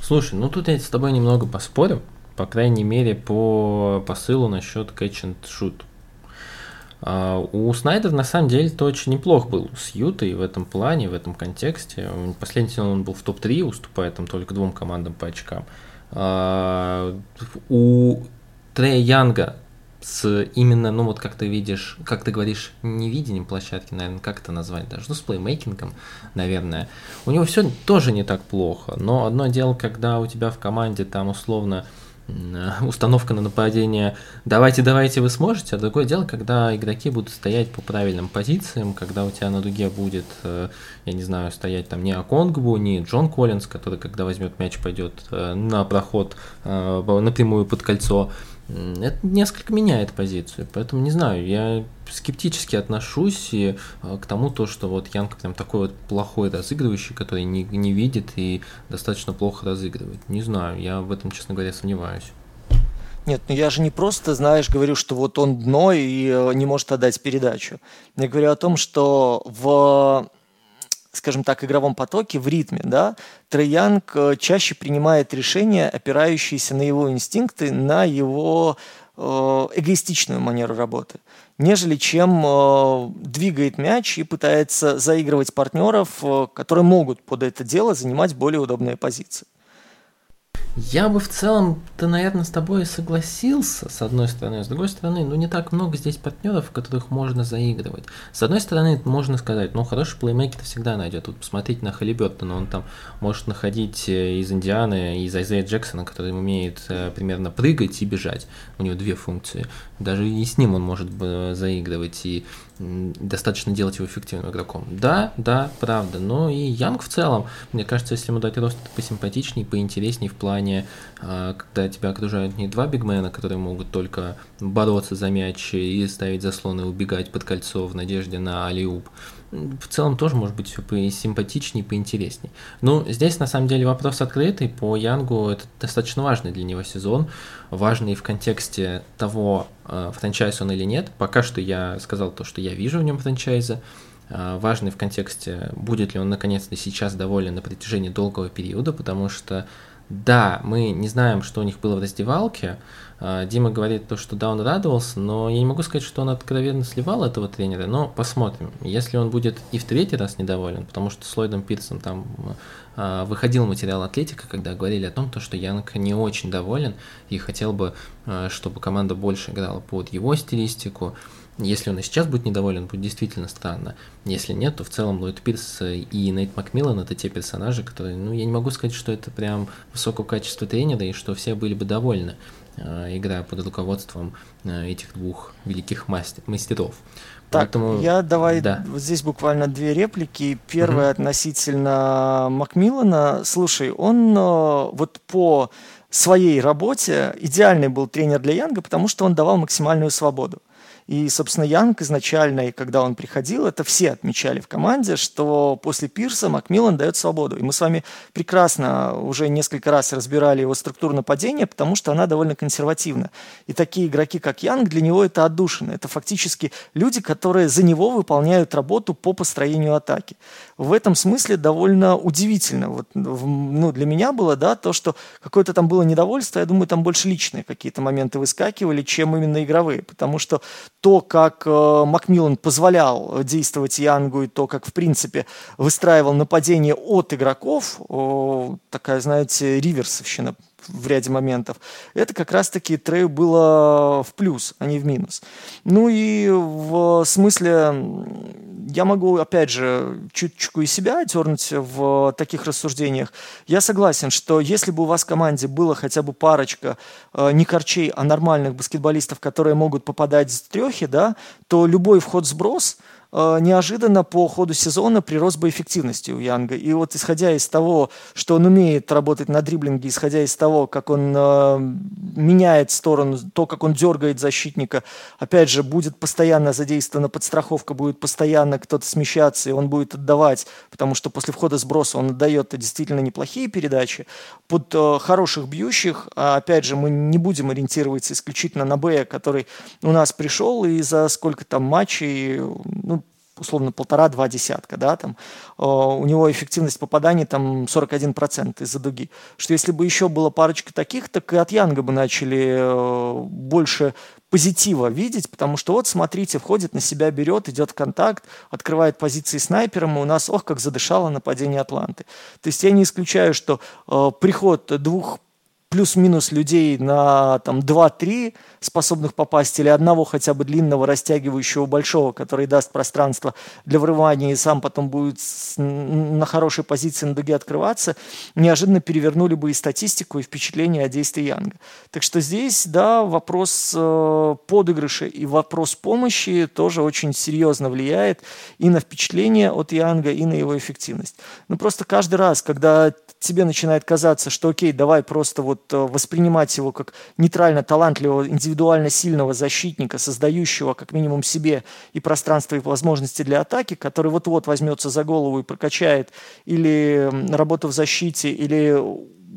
Слушай, ну тут я с тобой немного поспорю, по крайней мере, по посылу насчет catch and shoot. А, у Снайдера на самом деле то очень неплох был с Ютой в этом плане, в этом контексте. Последний сезон он был в топ-3, уступая там только двум командам по очкам. А, у Трея Янга с именно, ну вот как ты видишь, как ты говоришь, не видением площадки, наверное, как это назвать даже, ну с плеймейкингом, наверное. У него все тоже не так плохо, но одно дело, когда у тебя в команде там условно установка на нападение. «давайте, давайте, вы сможете», а другое дело, когда игроки будут стоять по правильным позициям, когда у тебя на дуге будет, э, я не знаю, стоять там не Аконгбу, не Джон Коллинз, который, когда возьмет мяч, пойдет э, на проход э, напрямую под кольцо, это несколько меняет позицию. Поэтому не знаю, я скептически отношусь и, к тому, то, что вот Янг прям такой вот плохой разыгрывающий, который не, не видит и достаточно плохо разыгрывает. Не знаю, я в этом, честно говоря, сомневаюсь. Нет, ну я же не просто, знаешь, говорю, что вот он дно и э, не может отдать передачу. Я говорю о том, что в скажем так, игровом потоке, в ритме, да, Троянг э, чаще принимает решения, опирающиеся на его инстинкты, на его э, эгоистичную манеру работы, нежели чем э, двигает мяч и пытается заигрывать партнеров, которые могут под это дело занимать более удобные позиции. Я бы в целом-то, наверное, с тобой согласился, с одной стороны. С другой стороны, ну не так много здесь партнеров, которых можно заигрывать. С одной стороны, можно сказать, ну хороший плеймейкер всегда найдет. Вот посмотрите на Халибертона, он там может находить э, из Индианы, из Айзея Джексона, который умеет э, примерно прыгать и бежать. У него две функции. Даже и с ним он может бы заигрывать. И достаточно делать его эффективным игроком. Да, да, правда. Но и Янг в целом, мне кажется, если ему дать рост посимпатичнее, поинтереснее в плане, а, когда тебя окружают не два бигмена, которые могут только бороться за мяч и ставить заслоны, убегать под кольцо в надежде на алиуп, в целом тоже может быть все симпатичнее, поинтереснее. Ну, здесь на самом деле вопрос открытый. По Янгу это достаточно важный для него сезон. Важный в контексте того, э, франчайз он или нет. Пока что я сказал то, что я вижу в нем франчайза. Э, важный в контексте, будет ли он наконец-то сейчас доволен на протяжении долгого периода, потому что Да, мы не знаем, что у них было в раздевалке. А, Дима говорит то, что да, он радовался, но я не могу сказать, что он откровенно сливал этого тренера, но посмотрим. Если он будет и в третий раз недоволен, потому что с Ллойдом Пирсом там а, выходил материал Атлетика, когда говорили о том, то, что Янг не очень доволен и хотел бы, а, чтобы команда больше играла под его стилистику. Если он и сейчас будет недоволен, будет действительно странно. Если нет, то в целом Ллойд Пирс и Нейт Макмиллан это те персонажи, которые, ну, я не могу сказать, что это прям высокого качества тренера и что все были бы довольны, э, играя под руководством э, этих двух великих мастер, мастеров. Так, Поэтому, я давай да. вот здесь буквально две реплики. Первая угу. относительно Макмиллана. Слушай, он э, вот по своей работе идеальный был тренер для Янга, потому что он давал максимальную свободу. И, собственно, Янг изначально, когда он приходил, это все отмечали в команде, что после Пирса Макмиллан дает свободу. И мы с вами прекрасно уже несколько раз разбирали его структуру нападения, потому что она довольно консервативна. И такие игроки, как Янг, для него это отдушина. Это фактически люди, которые за него выполняют работу по построению атаки. В этом смысле довольно удивительно. Вот, ну, для меня было да, то, что какое-то там было недовольство, я думаю, там больше личные какие-то моменты выскакивали, чем именно игровые. Потому что то, как э, Макмиллан позволял действовать Янгу, и то, как, в принципе, выстраивал нападение от игроков, э, такая, знаете, риверсовщина в ряде моментов, это как раз-таки Трею было в плюс, а не в минус. Ну и в смысле, я могу, опять же, чуть-чуть и себя дернуть в таких рассуждениях. Я согласен, что если бы у вас в команде было хотя бы парочка э, не корчей, а нормальных баскетболистов, которые могут попадать с трехи, да, то любой вход-сброс – неожиданно по ходу сезона прирос бы эффективности у Янга. И вот исходя из того, что он умеет работать на дриблинге, исходя из того, как он э, меняет сторону, то, как он дергает защитника, опять же, будет постоянно задействована подстраховка, будет постоянно кто-то смещаться, и он будет отдавать, потому что после входа сброса он отдает действительно неплохие передачи. Под э, хороших бьющих, а опять же, мы не будем ориентироваться исключительно на Б, который у нас пришел, и за сколько там матчей, ну, условно полтора-два десятка, да, там, э, у него эффективность попаданий там 41% из-за дуги. Что если бы еще было парочка таких, так и от Янга бы начали э, больше позитива видеть, потому что вот, смотрите, входит на себя, берет, идет в контакт, открывает позиции снайпером, и у нас, ох, как задышало нападение Атланты. То есть я не исключаю, что э, приход двух плюс-минус людей на там 2-3 способных попасть, или одного хотя бы длинного, растягивающего большого, который даст пространство для врывания и сам потом будет на хорошей позиции на дуге открываться, неожиданно перевернули бы и статистику, и впечатление о действии Янга. Так что здесь, да, вопрос э, подыгрыша и вопрос помощи тоже очень серьезно влияет и на впечатление от Янга, и на его эффективность. Ну просто каждый раз, когда тебе начинает казаться, что окей, давай просто вот э, воспринимать его как нейтрально талантливого, индивидуально сильного защитника, создающего как минимум себе и пространство, и возможности для атаки, который вот-вот возьмется за голову и прокачает или работу в защите, или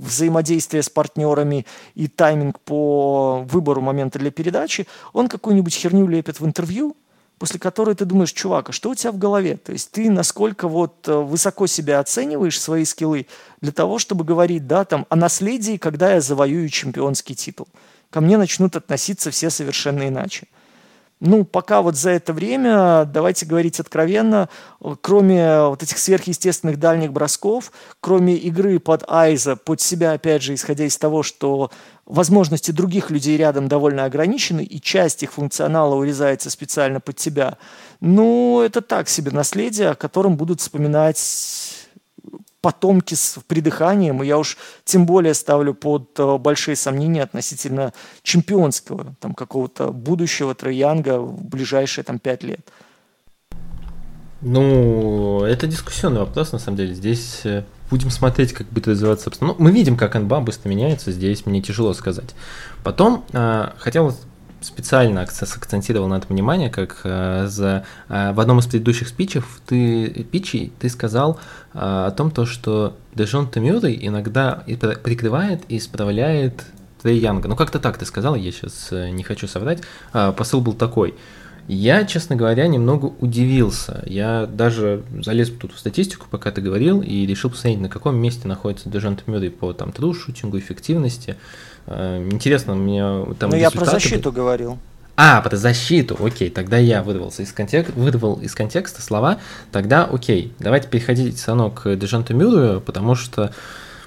взаимодействие с партнерами и тайминг по выбору момента для передачи, он какую-нибудь херню лепит в интервью, после которой ты думаешь, чувак, а что у тебя в голове? То есть ты насколько вот э, высоко себя оцениваешь, свои скиллы, для того, чтобы говорить, да, там, о наследии, когда я завоюю чемпионский титул. Ко мне начнут относиться все совершенно иначе. Ну, пока вот за это время, давайте говорить откровенно, кроме вот этих сверхъестественных дальних бросков, кроме игры под Айза, под себя, опять же, исходя из того, что возможности других людей рядом довольно ограничены, и часть их функционала урезается специально под тебя, ну, это так себе наследие, о котором будут вспоминать потомки с придыханием, и я уж тем более ставлю под э, большие сомнения относительно чемпионского там какого-то будущего Троянга в ближайшие там пять лет. Ну, это дискуссионный вопрос, на самом деле. Здесь э, будем смотреть, как будет развиваться обстановка. Ну, мы видим, как НБА быстро меняется, здесь мне тяжело сказать. Потом э, хотел специально сакцентировал на этом внимание, как э, за, э, в одном из предыдущих спичев ты, питчей ты сказал э, о том, то, что Дежон Мюррей иногда прикрывает и исправляет Трей Янга. Ну, как-то так ты сказал, я сейчас не хочу соврать. Посыл был такой. Я, честно говоря, немного удивился. Я даже залез тут в статистику, пока ты говорил, и решил посмотреть, на каком месте находится Дежант Мюррей по там тру шутингу, эффективности. Интересно, мне там Ну, я про защиту говорил. А, про защиту, окей, тогда я вырвался из, контек... вырвал из контекста слова, тогда окей, давайте переходить все равно к Дежанту Мюррею, потому что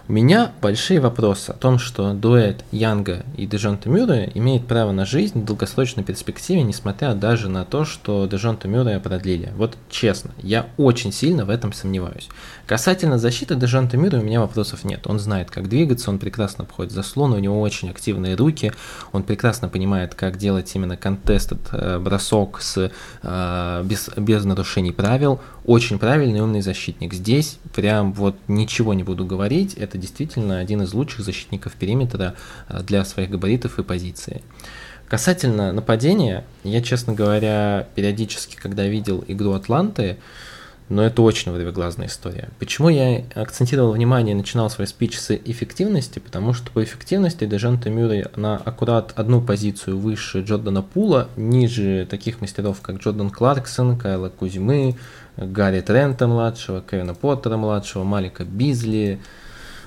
у меня большие вопросы о том, что дуэт Янга и Дежонта Мюррея имеет право на жизнь в долгосрочной перспективе, несмотря даже на то, что Дежонта Мюррея продлили. Вот честно, я очень сильно в этом сомневаюсь. Касательно защиты Дежонта Мюррея у меня вопросов нет. Он знает, как двигаться, он прекрасно обходит заслоны, у него очень активные руки, он прекрасно понимает, как делать именно контест, э, бросок с, э, без, без нарушений правил. Очень правильный умный защитник. Здесь прям вот ничего не буду говорить, это это действительно один из лучших защитников периметра э, для своих габаритов и позиции. Касательно нападения, я, честно говоря, периодически, когда видел игру Атланты, но это очень вырвиглазная история. Почему я акцентировал внимание и начинал свой спич с эффективности? Потому что по эффективности Дежанта Мюррей на аккурат одну позицию выше Джордана Пула, ниже таких мастеров, как Джордан Кларксон, Кайла Кузьмы, Гарри Трента младшего, Кевина Поттера младшего, Малика Бизли,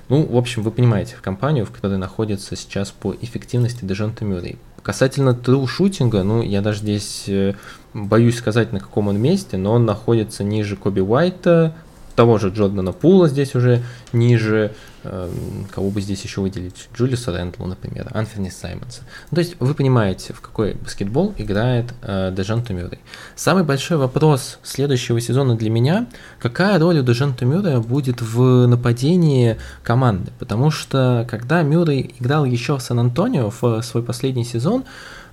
ну, в общем, вы понимаете в компанию, в которой находится сейчас по эффективности Дежонта Мюррей. Касательно тру-шутинга, ну, я даже здесь э, боюсь сказать, на каком он месте, но он находится ниже Коби Уайта, того же Джордана Пула здесь уже ниже, э, кого бы здесь еще выделить, Джулиуса Рэндлу, например, Анферни Саймонса. Ну, то есть вы понимаете, в какой баскетбол играет э, Дежан Тумюррей. Самый большой вопрос следующего сезона для меня, какая роль у Дежан Тумюррея будет в нападении команды, потому что когда Мюррей играл еще в Сан-Антонио в свой последний сезон,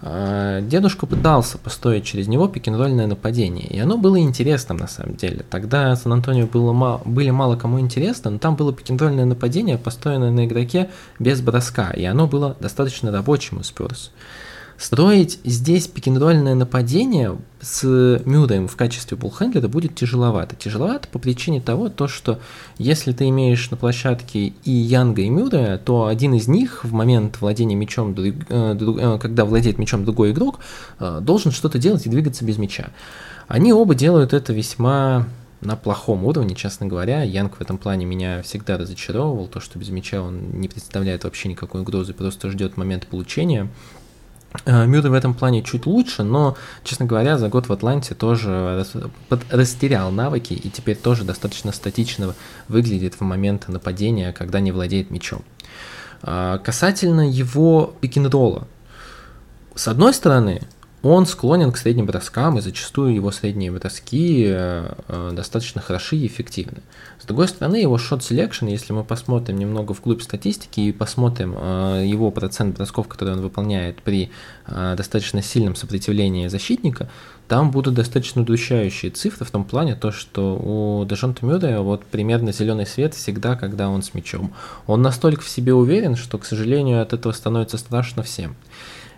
дедушка пытался построить через него пикинрольное нападение, и оно было интересным на самом деле. Тогда Сан-Антонио было мало, были мало кому интересно, но там было пикинрольное нападение, построенное на игроке без броска, и оно было достаточно рабочим у Спёрс. Строить здесь пикинрольное нападение с Мюрреем в качестве буллхендлера будет тяжеловато. Тяжеловато по причине того, то, что если ты имеешь на площадке и Янга, и Мюррея, то один из них в момент владения мячом, э, э, когда владеет мячом другой игрок, э, должен что-то делать и двигаться без мяча. Они оба делают это весьма на плохом уровне, честно говоря. Янг в этом плане меня всегда разочаровывал, то, что без мяча он не представляет вообще никакой угрозы, просто ждет момент получения. Э, Мюррей в этом плане чуть лучше, но, честно говоря, за год в Атланте тоже растерял навыки и теперь тоже достаточно статично выглядит в момент нападения, когда не владеет мячом. А, касательно его пикинг-ролла. С одной стороны, он склонен к средним броскам, и зачастую его средние броски э, э, достаточно хороши и эффективны. С другой стороны, его shot selection, если мы посмотрим немного вглубь статистики и посмотрим э, его процент бросков, которые он выполняет при достаточно сильном сопротивлении защитника, там будут достаточно удручающие цифры в том плане, то, что у Дежонта Мюррея вот примерно зеленый свет всегда, когда он с мячом. Он настолько в себе уверен, что, к сожалению, от этого становится страшно всем.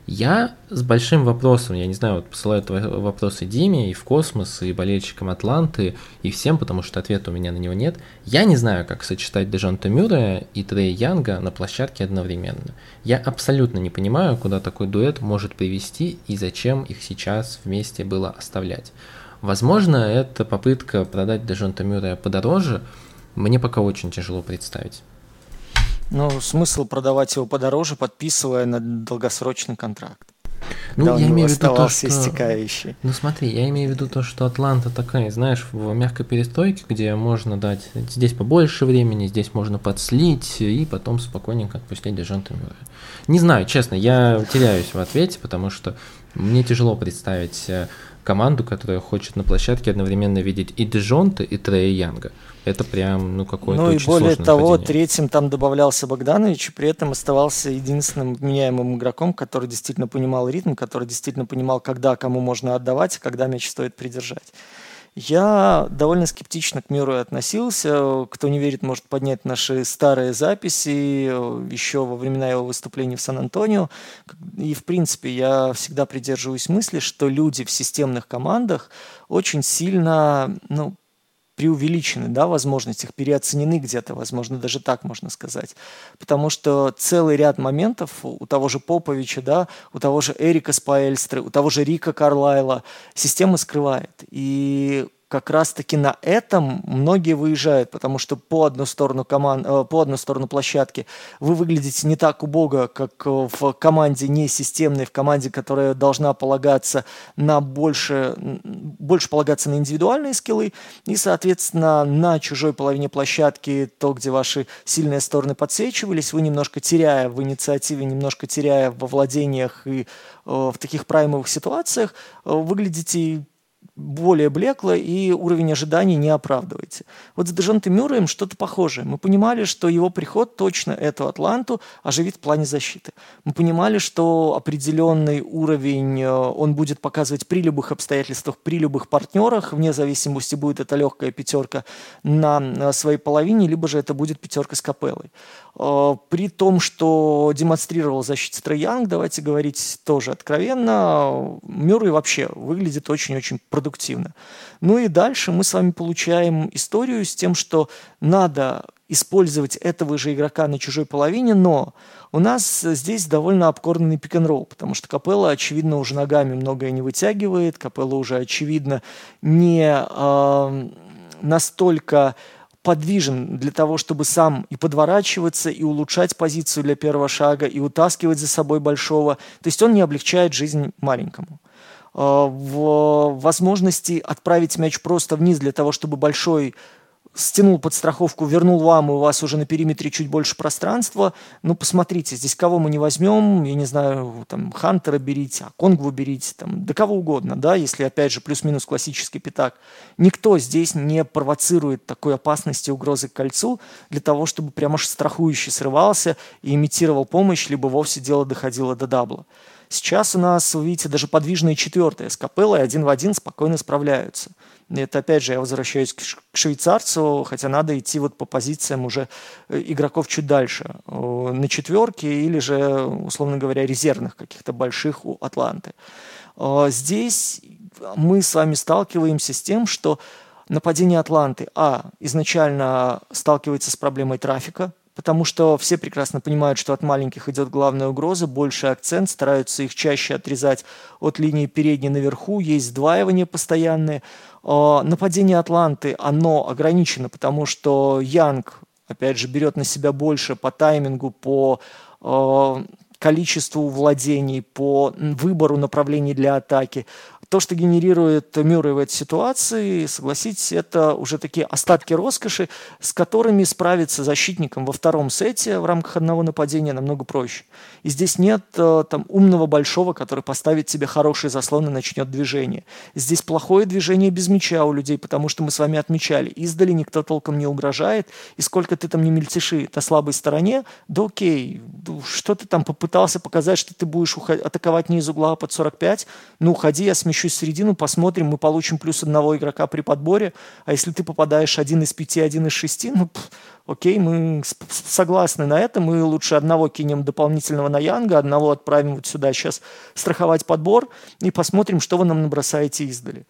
Я с большим вопросом, я не знаю, вот посылаю вопросы Диме и в космос, и болельщикам Атланты, и всем, потому что ответа у меня на него нет. Я не знаю, как сочетать Дежонта Мюррея и Трея Янга на площадке одновременно. Я абсолютно не понимаю, куда такой дуэт может привести и зачем их сейчас вместе было оставлять. Возможно, это попытка продать Дежонта Мюррея подороже, мне пока очень тяжело представить. Ну, смысл продавать его подороже, подписывая на долгосрочный контракт. Ну, да, я имею в виду то, что... истекающий. Ну, смотри, я имею в виду то, что Атланта такая, знаешь, в мягкой перестройке, где можно дать здесь побольше времени, здесь можно подслить и потом спокойненько отпустить Дежонта Мюррея. Не знаю, честно, я теряюсь в ответе, потому что мне тяжело представить э, команду, которая хочет на площадке одновременно видеть и Дежонта, и Трея Янга. Это прям, ну, какое-то Ну и более того, нападение. третьим там добавлялся Богданович, и при этом оставался единственным меняемым игроком, который действительно понимал ритм, который действительно понимал, когда кому можно отдавать, а когда мяч стоит придержать. Я довольно скептично к миру относился. Кто не верит, может поднять наши старые записи еще во времена его выступлений в Сан-Антонио. И, в принципе, я всегда придерживаюсь мысли, что люди в системных командах очень сильно ну, преувеличены, да, возможности, их переоценены где-то, возможно, даже так можно сказать. Потому что целый ряд моментов у того же Поповича, да, у того же Эрика Спаэльстры, у того же Рика Карлайла система скрывает. И как раз-таки на этом многие выезжают, потому что по одну сторону, команд, э, по одну сторону площадки вы выглядите не так убого, как в команде не системной, в команде, которая должна полагаться на больше, больше полагаться на индивидуальные скиллы, и, соответственно, на чужой половине площадки, то, где ваши сильные стороны подсвечивались, вы немножко теряя в инициативе, немножко теряя во владениях и э, в таких праймовых ситуациях, э, выглядите более блекло, и уровень ожиданий не оправдываете. Вот с Дежонте Мюрреем что-то похожее. Мы понимали, что его приход точно эту Атланту оживит в плане защиты. Мы понимали, что определенный уровень э, он будет показывать при любых обстоятельствах, при любых партнерах, вне зависимости, будет это легкая пятерка на своей половине, либо же это будет пятерка с капеллой. Э, при том, что демонстрировал защиту Янг, давайте говорить тоже откровенно, Мюррей вообще выглядит очень-очень продуктивно. Ну и дальше мы с вами получаем историю с тем, что надо использовать этого же игрока на чужой половине, но у нас здесь довольно обкорненный пик-н-ролл, потому что Капелла, очевидно, уже ногами многое не вытягивает, Капелла уже, очевидно, не э, настолько подвижен для того, чтобы сам и подворачиваться, и улучшать позицию для первого шага, и утаскивать за собой большого. То есть он не облегчает жизнь маленькому. А, в возможности отправить мяч просто вниз для того, чтобы большой стянул подстраховку, вернул вам, и у вас уже на периметре чуть больше пространства. Ну, посмотрите, здесь кого мы не возьмем, я не знаю, там, Хантера берите, а Конгву берите, там, да кого угодно, да, если, опять же, плюс-минус классический пятак. Никто здесь не провоцирует такой опасности угрозы к кольцу для того, чтобы прямо аж страхующий срывался и имитировал помощь, либо вовсе дело доходило до дабла. Сейчас у нас, вы видите, даже подвижные четвертые с капеллой один в один спокойно справляются. Это, опять же, я возвращаюсь к швейцарцу, хотя надо идти вот по позициям уже э, игроков чуть дальше. На четверке или же, условно говоря, резервных каких-то больших у Атланты. Здесь мы с вами сталкиваемся с тем, что нападение Атланты, а, изначально сталкивается с проблемой трафика, потому что все прекрасно понимают, что от маленьких идет главная угроза, больше акцент, стараются их чаще отрезать от линии передней наверху, есть сдваивание постоянное. А, нападение Атланты, оно ограничено, потому что Янг, опять же, берет на себя больше по таймингу, по а, количеству владений, по выбору направлений для атаки то, что генерирует Мюррей в этой ситуации, согласитесь, это уже такие остатки роскоши, с которыми справиться защитником во втором сете в рамках одного нападения намного проще. И здесь нет э, там умного большого, который поставит себе хороший заслон и начнет движение. Здесь плохое движение без мяча у людей, потому что мы с вами отмечали, издали никто толком не угрожает, и сколько ты там не мельтеши на слабой стороне, да окей, что ты там попытался показать, что ты будешь атаковать не из угла а под 45, ну уходи, я смещу в середину, посмотрим, мы получим плюс одного игрока при подборе, а если ты попадаешь один из пяти, один из шести, ну, пф, окей, мы согласны на это, мы лучше одного кинем дополнительного на Янга, одного отправим вот сюда сейчас страховать подбор и посмотрим, что вы нам набросаете издали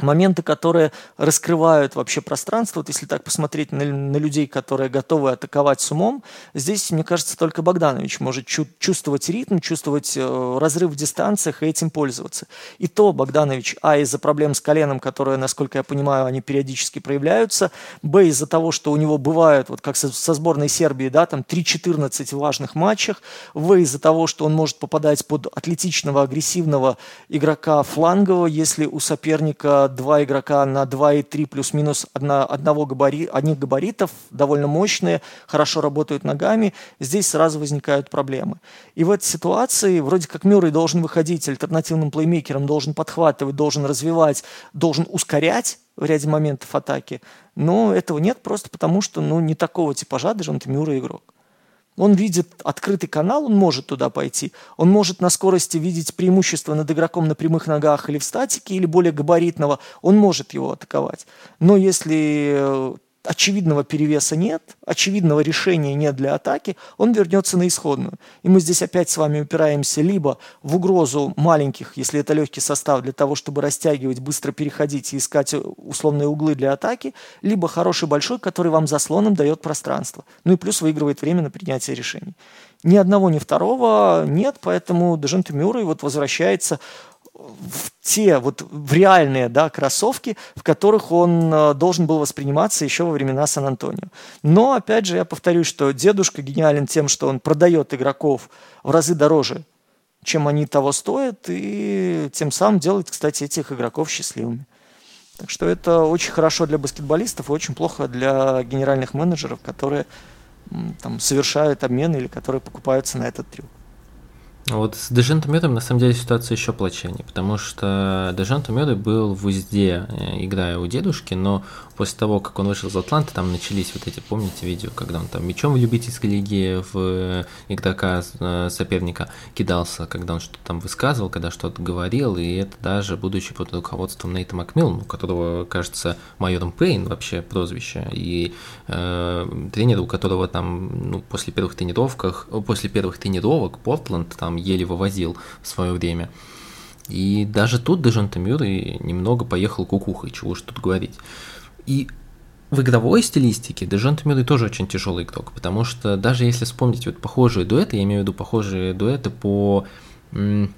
моменты, которые раскрывают вообще пространство. Вот если так посмотреть на, на людей, которые готовы атаковать с умом, здесь, мне кажется, только Богданович может чу- чувствовать ритм, чувствовать э, разрыв в дистанциях и этим пользоваться. И то Богданович, а из-за проблем с коленом, которые, насколько я понимаю, они периодически проявляются, б из-за того, что у него бывают, вот как со, со сборной Сербии, да, там 3-14 в важных матчах, в из-за того, что он может попадать под атлетичного, агрессивного игрока флангового, если у соперника два игрока на 2 и 3 плюс-минус одного габари, одних габаритов, довольно мощные, хорошо работают ногами, здесь сразу возникают проблемы. И в этой ситуации вроде как Мюррей должен выходить альтернативным плеймейкером, должен подхватывать, должен развивать, должен ускорять в ряде моментов атаки, но этого нет просто потому, что ну, не такого типажа даже он Мюррей игрок. Он видит открытый канал, он может туда пойти. Он может на скорости видеть преимущество над игроком на прямых ногах или в статике, или более габаритного. Он может его атаковать. Но если э, очевидного перевеса нет, очевидного решения нет для атаки, он вернется на исходную. И мы здесь опять с вами упираемся либо в угрозу маленьких, если это легкий состав, для того, чтобы растягивать, быстро переходить и искать условные углы для атаки, либо хороший большой, который вам заслоном дает пространство. Ну и плюс выигрывает время на принятие решений. Ни одного, ни второго нет, поэтому Деженте Мюррей вот возвращается в те вот в реальные да, кроссовки, в которых он э, должен был восприниматься еще во времена Сан-Антонио. Но, опять же, я повторюсь, что дедушка гениален тем, что он продает игроков в разы дороже, чем они того стоят, и тем самым делает, кстати, этих игроков счастливыми. Так что это очень хорошо для баскетболистов и очень плохо для генеральных менеджеров, которые там, совершают обмены или которые покупаются на этот трюк. Вот с Дежентом Медом на самом деле ситуация еще плачевнее, потому что Дежент Меда был в узде, э, играя у дедушки, но после того, как он вышел из Атланты, там начались вот эти, помните видео, когда он там мячом в любительской лиге в игрока э, соперника кидался, когда он что-то там высказывал, когда что-то говорил, и это даже будучи под руководством Нейта Макмиллана, у которого, кажется, майором Пейн вообще прозвище, и э, тренер, у которого там ну, после первых тренировках, после первых тренировок Портленд там еле вывозил в свое время. И даже тут Дежонта Мюррей немного поехал кукухой, чего уж тут говорить. И в игровой стилистике Дежонта Мюррей тоже очень тяжелый игрок, потому что даже если вспомнить вот похожие дуэты, я имею в виду похожие дуэты по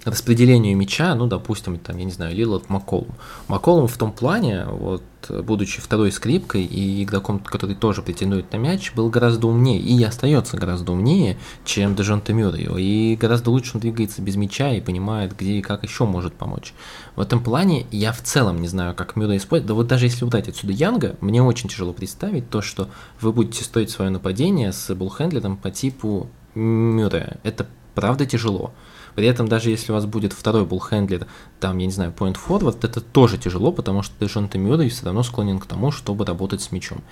распределению мяча, ну, допустим, там, я не знаю, Лилот Макколум. Макколум в том плане, вот, будучи второй скрипкой и игроком, который тоже претендует на мяч, был гораздо умнее и остается гораздо умнее, чем Дежонте Мюррей. И гораздо лучше он двигается без мяча и понимает, где и как еще может помочь. В этом плане я в целом не знаю, как Мюррей использует. Да вот даже если убрать отсюда Янга, мне очень тяжело представить то, что вы будете строить свое нападение с буллхендлером по типу Мюррея. Это правда тяжело. При этом, даже если у вас будет второй буллхендлер, там, я не знаю, point forward, это тоже тяжело, потому что Дежонте Мюррей все равно склонен к тому, чтобы работать с мячом.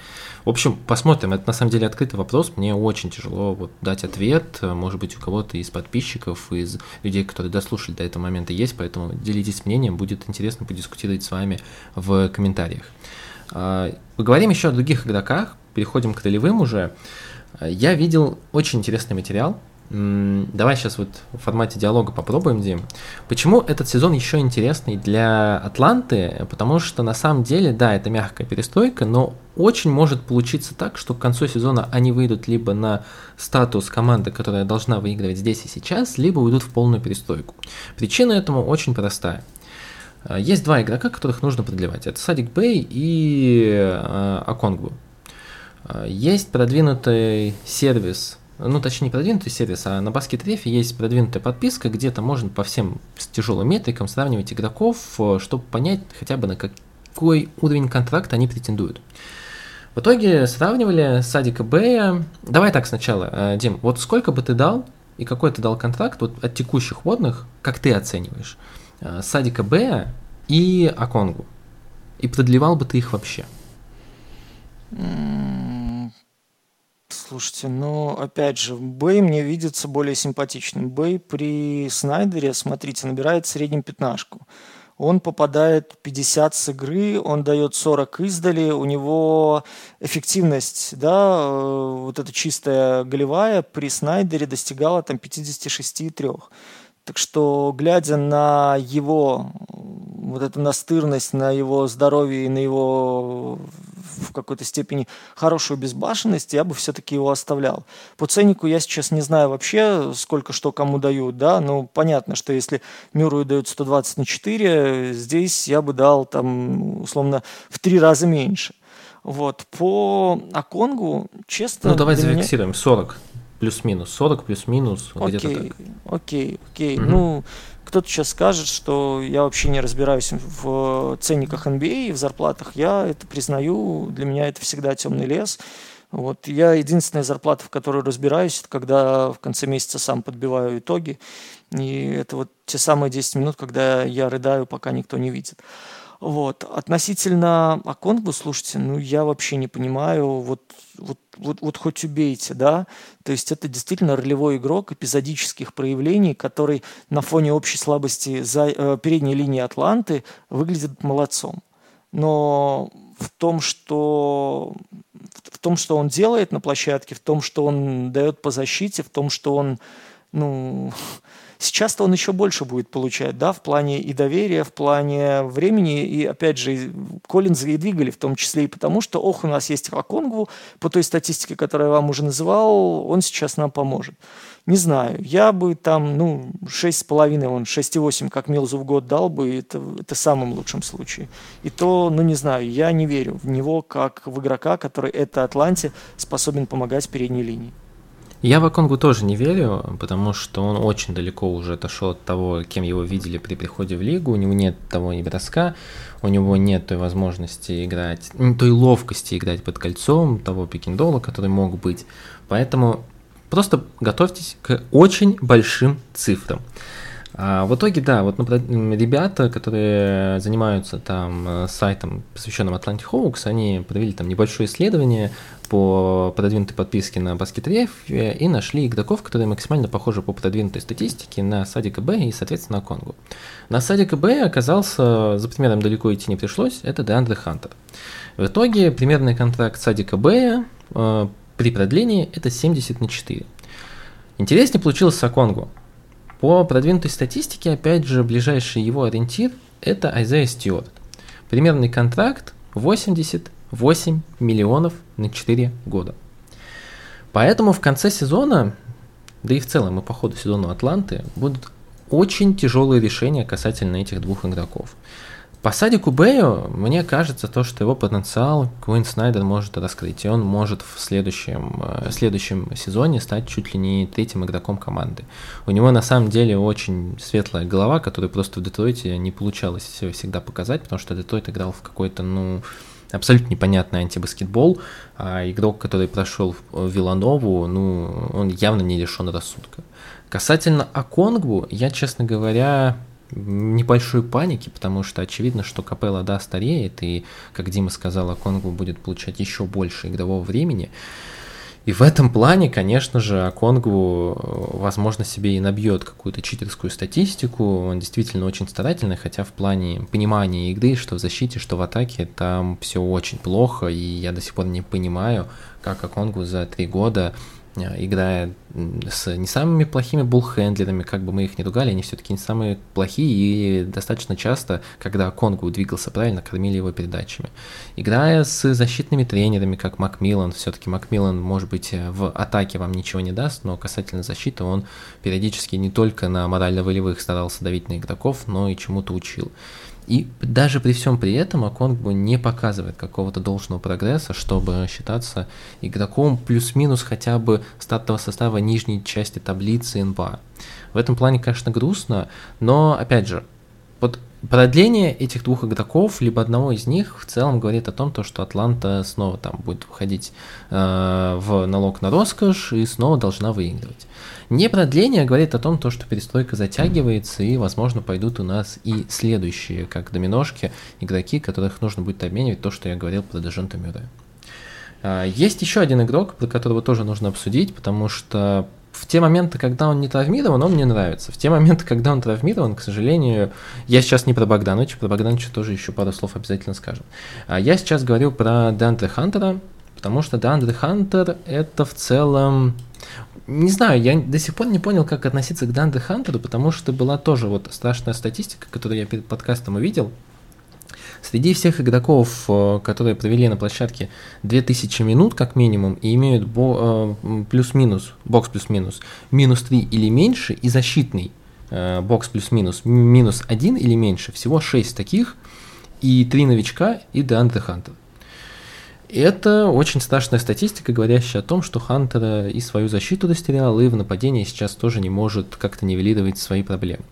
В общем, посмотрим. Это на самом деле открытый вопрос. Мне очень тяжело вот дать ответ. Может быть, у кого-то из подписчиков, из людей, которые дослушали до этого момента, есть, поэтому делитесь мнением. Будет интересно подискутировать с вами в комментариях. А, поговорим еще о других игроках. Переходим к ролевым уже. Я видел очень интересный материал Давай сейчас вот в формате диалога попробуем, Дим. Почему этот сезон еще интересный для Атланты? Потому что на самом деле, да, это мягкая перестройка, но очень может получиться так, что к концу сезона они выйдут либо на статус команды, которая должна выигрывать здесь и сейчас, либо уйдут в полную перестройку. Причина этому очень простая. А, есть два игрока, которых нужно продлевать. Это Садик Бэй и Аконгу. А, есть продвинутый сервис ну, точнее, не продвинутый сервис, а на Basket.ref есть продвинутая подписка, где-то можно по всем тяжелым метрикам сравнивать игроков, э, чтобы понять хотя бы на какой уровень контракта они претендуют. В итоге сравнивали Садика Бэя. Давай так сначала, э, Дим, вот сколько бы ты дал и какой ты дал контракт вот от текущих водных, как ты оцениваешь, э, Садика Бэя и Аконгу? И продлевал бы ты их вообще? Слушайте, ну, опять же, Бэй мне видится более симпатичным. Бэй при Снайдере, смотрите, набирает в среднем пятнашку. Он попадает 50 с игры, он дает 40 издали, у него эффективность, да, э, вот эта чистая голевая при Снайдере достигала там 56,3. Так что, глядя на его вот эту настырность, на его здоровье и на его в какой-то степени хорошую безбашенность, я бы все-таки его оставлял. По ценнику я сейчас не знаю вообще, сколько что кому дают, да, но понятно, что если Мюррею дают 120 на 4, здесь я бы дал там, условно, в три раза меньше. Вот, по Аконгу, честно... Ну, давай зафиксируем, меня... 40 плюс-минус, 40 плюс-минус, где-то так. Окей, окей, угу. ну... Кто-то сейчас скажет, что я вообще не разбираюсь в ценниках NBA и в зарплатах. Я это признаю, для меня это всегда темный лес. Вот. Я единственная зарплата, в которой разбираюсь, это когда в конце месяца сам подбиваю итоги. И это вот те самые 10 минут, когда я рыдаю, пока никто не видит. Вот. Относительно Аконгу, слушайте, ну я вообще не понимаю, вот, вот, вот, вот хоть убейте, да, то есть это действительно ролевой игрок эпизодических проявлений, который на фоне общей слабости за, э, передней линии Атланты выглядит молодцом. Но в том, что в том, что он делает на площадке, в том, что он дает по защите, в том, что он, ну, Сейчас-то он еще больше будет получать, да, в плане и доверия, в плане времени. И, опять же, Коллинза и двигали в том числе и потому, что, ох, у нас есть Раконгву, по той статистике, которую я вам уже называл, он сейчас нам поможет. Не знаю, я бы там, ну, 6,5, он 6,8 как Милзу в год дал бы, это, это самым лучшем случае. И то, ну, не знаю, я не верю в него как в игрока, который это Атланте способен помогать в передней линии. Я в Аконгу тоже не верю, потому что он очень далеко уже отошел от того, кем его видели при приходе в лигу. У него нет того и броска, у него нет той возможности играть, той ловкости играть под кольцом, того пикиндола, который мог быть. Поэтому просто готовьтесь к очень большим цифрам. А в итоге, да, вот ну, ребята, которые занимаются там э, сайтом, посвященным Atlantic Hawks, они провели там небольшое исследование по продвинутой подписке на BasketRef и нашли игроков, которые максимально похожи по продвинутой статистике на Садика Б и, соответственно, на Конгу. На Садика Б оказался, за примером далеко идти не пришлось, это Деандре Хантер. В итоге примерный контракт Садика Б э, при продлении это 70 на 4. Интереснее получилось с Аконгу. По продвинутой статистике, опять же, ближайший его ориентир – это Айзея Стюарт. Примерный контракт 88 миллионов на 4 года. Поэтому в конце сезона, да и в целом и по ходу сезона Атланты, будут очень тяжелые решения касательно этих двух игроков. По Садику Бэю, мне кажется, то, что его потенциал Куин Снайдер может раскрыть, и он может в следующем, в э, следующем сезоне стать чуть ли не третьим игроком команды. У него на самом деле очень светлая голова, которую просто в Детройте не получалось всегда показать, потому что Детройт играл в какой-то, ну, абсолютно непонятный антибаскетбол, а игрок, который прошел в Виланову, ну, он явно не лишен рассудка. Касательно Аконгву, я, честно говоря, небольшой паники, потому что очевидно, что Капелла, да, стареет, и, как Дима сказал, Конгу будет получать еще больше игрового времени. И в этом плане, конечно же, Аконгу, возможно, себе и набьет какую-то читерскую статистику. Он действительно очень старательный, хотя в плане понимания игры, что в защите, что в атаке, там все очень плохо, и я до сих пор не понимаю, как Аконгу за три года Э, играя с не самыми плохими буллхендлерами, как бы мы их не ругали, они все-таки не самые плохие, и достаточно часто, когда Конгу двигался правильно, кормили его передачами. Играя с защитными тренерами, как Макмиллан, все-таки Макмиллан, может быть, э, в атаке вам ничего не даст, но касательно защиты он периодически не только на морально-волевых старался давить на игроков, но и чему-то учил. И даже при всем при этом Аконгбу не показывает какого-то должного прогресса, чтобы считаться игроком плюс-минус хотя бы стартового состава нижней части таблицы НБА. В этом плане, конечно, грустно, но, опять же, вот продление этих двух игроков, либо одного из них, в целом говорит о том, то, что Атланта снова там будет выходить э, в налог на роскошь и снова должна выигрывать. Не продление говорит о том, то, что перестройка затягивается, и, возможно, пойдут у нас и следующие, как доминошки, игроки, которых нужно будет обменивать, то, что я говорил про Дежонта Мюррея. А, есть еще один игрок, про которого тоже нужно обсудить, потому что в те моменты, когда он не травмирован, он мне нравится. В те моменты, когда он травмирован, к сожалению, я сейчас не про Богдановича, про Богдановича тоже еще пару слов обязательно скажем. А я сейчас говорю про Дантре Хантера, потому что Дантре Хантер это в целом не знаю, я до сих пор не понял, как относиться к Данте Хантеру, потому что была тоже вот страшная статистика, которую я перед подкастом увидел. Среди всех игроков, э, которые провели на площадке 2000 минут как минимум и имеют бо- э, плюс-минус, бокс плюс-минус, минус 3 или меньше, и защитный э, бокс плюс-минус, минус 1 или меньше, всего 6 таких, и 3 новичка, и Деандре Хантер. Это очень страшная статистика, говорящая о том, что Хантера и свою защиту растерял, и в нападении сейчас тоже не может как-то нивелировать свои проблемы.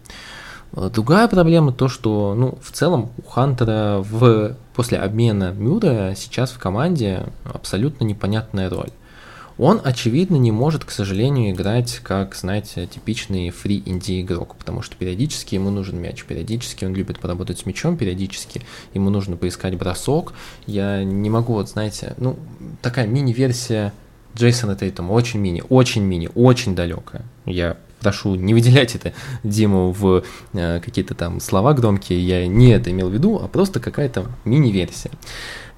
Другая проблема то, что ну, в целом у Хантера в, после обмена Мюра сейчас в команде абсолютно непонятная роль. Он, очевидно, не может, к сожалению, играть как, знаете, типичный фри инди игрок, потому что периодически ему нужен мяч, периодически он любит поработать с мячом, периодически ему нужно поискать бросок. Я не могу, вот, знаете, ну, такая мини-версия Джейсона Тейтума, очень мини, очень мини, очень далекая. Я прошу не выделять это Диму в э, какие-то там слова громкие, я не это имел в виду, а просто какая-то мини-версия.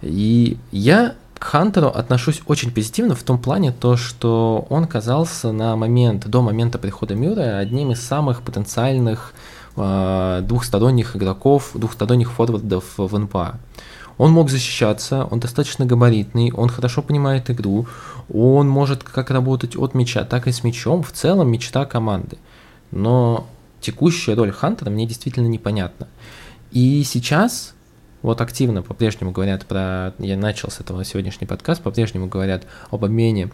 И я к Хантеру отношусь очень позитивно в том плане, то, что он казался на момент, до момента прихода Мюра одним из самых потенциальных э, двухсторонних игроков, двухсторонних форвардов в НПА. Он мог защищаться, он достаточно габаритный, он хорошо понимает игру, он может как работать от мяча, так и с мячом, в целом мечта команды. Но текущая роль Хантера мне действительно непонятна. И сейчас вот активно по-прежнему говорят про, я начал с этого сегодняшний подкаст, по-прежнему говорят об обмене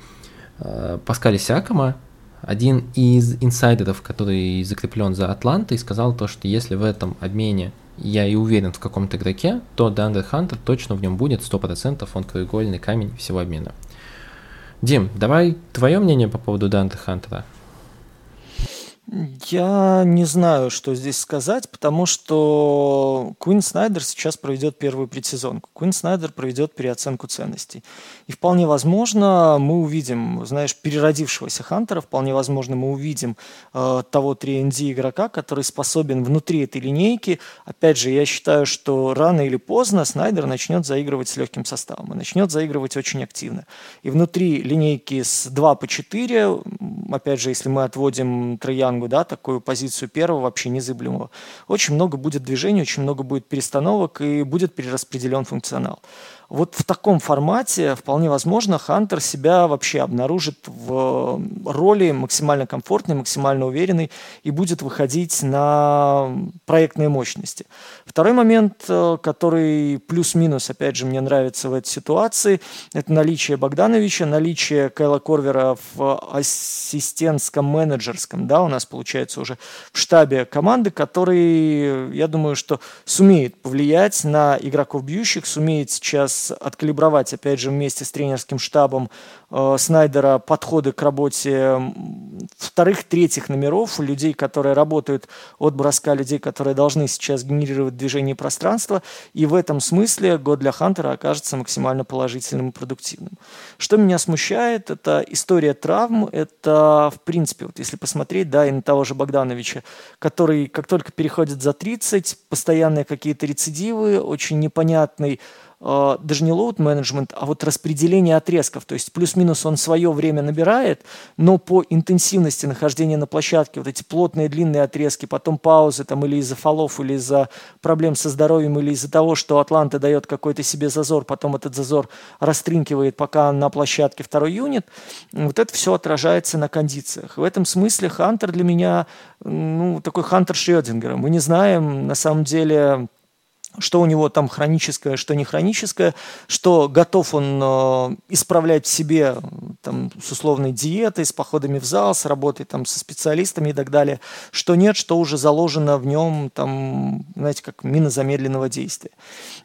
э, Паскаля Сиакома, один из инсайдеров, который закреплен за Атлантой, сказал то, что если в этом обмене я и уверен в каком-то игроке, то Дандер Хантер точно в нем будет 100%, он краеугольный камень всего обмена. Дим, давай твое мнение по поводу Дандер Хантера. Я не знаю, что здесь сказать, потому что Куин Снайдер сейчас проведет первую предсезонку. Куин Снайдер проведет переоценку ценностей. И вполне возможно, мы увидим, знаешь, переродившегося Хантера, вполне возможно, мы увидим э, того 3ND игрока, который способен внутри этой линейки. Опять же, я считаю, что рано или поздно Снайдер начнет заигрывать с легким составом и начнет заигрывать очень активно. И внутри линейки с 2 по 4, опять же, если мы отводим Троян флангу, да, такую позицию первого вообще незыблемого. Очень много будет движений, очень много будет перестановок и будет перераспределен функционал. Вот в таком формате вполне возможно Хантер себя вообще обнаружит в роли максимально комфортной, максимально уверенной и будет выходить на проектные мощности. Второй момент, э, который плюс-минус, опять же, мне нравится в этой ситуации, это наличие Богдановича, наличие Кайла Корвера в ассистентском менеджерском, да, у нас получается уже в штабе команды, который, я думаю, что сумеет повлиять на игроков бьющих, сумеет сейчас откалибровать, опять же, вместе с тренерским штабом э, Снайдера подходы к работе вторых, третьих номеров, людей, которые работают от броска, людей, которые должны сейчас генерировать движение пространства. И в этом смысле год для Хантера окажется максимально положительным и продуктивным. Что меня смущает, это история травм, это, в принципе, вот если посмотреть, да, и на того же Богдановича, который, как только переходит за 30, постоянные какие-то рецидивы, очень непонятный даже не load management, а вот распределение отрезков. То есть плюс-минус он свое время набирает, но по интенсивности нахождения на площадке, вот эти плотные длинные отрезки, потом паузы там или из-за фолов, или из-за проблем со здоровьем, или из-за того, что Атланта дает какой-то себе зазор, потом этот зазор растринкивает, пока на площадке второй юнит, вот это все отражается на кондициях. В этом смысле Хантер для меня ну, такой Хантер Шрёдингера. Мы не знаем, на самом деле, что у него там хроническое, что не хроническое, что готов он э, исправлять в себе там, с условной диетой, с походами в зал, с работой там, со специалистами и так далее, что нет, что уже заложено в нем, там, знаете, как мина замедленного действия.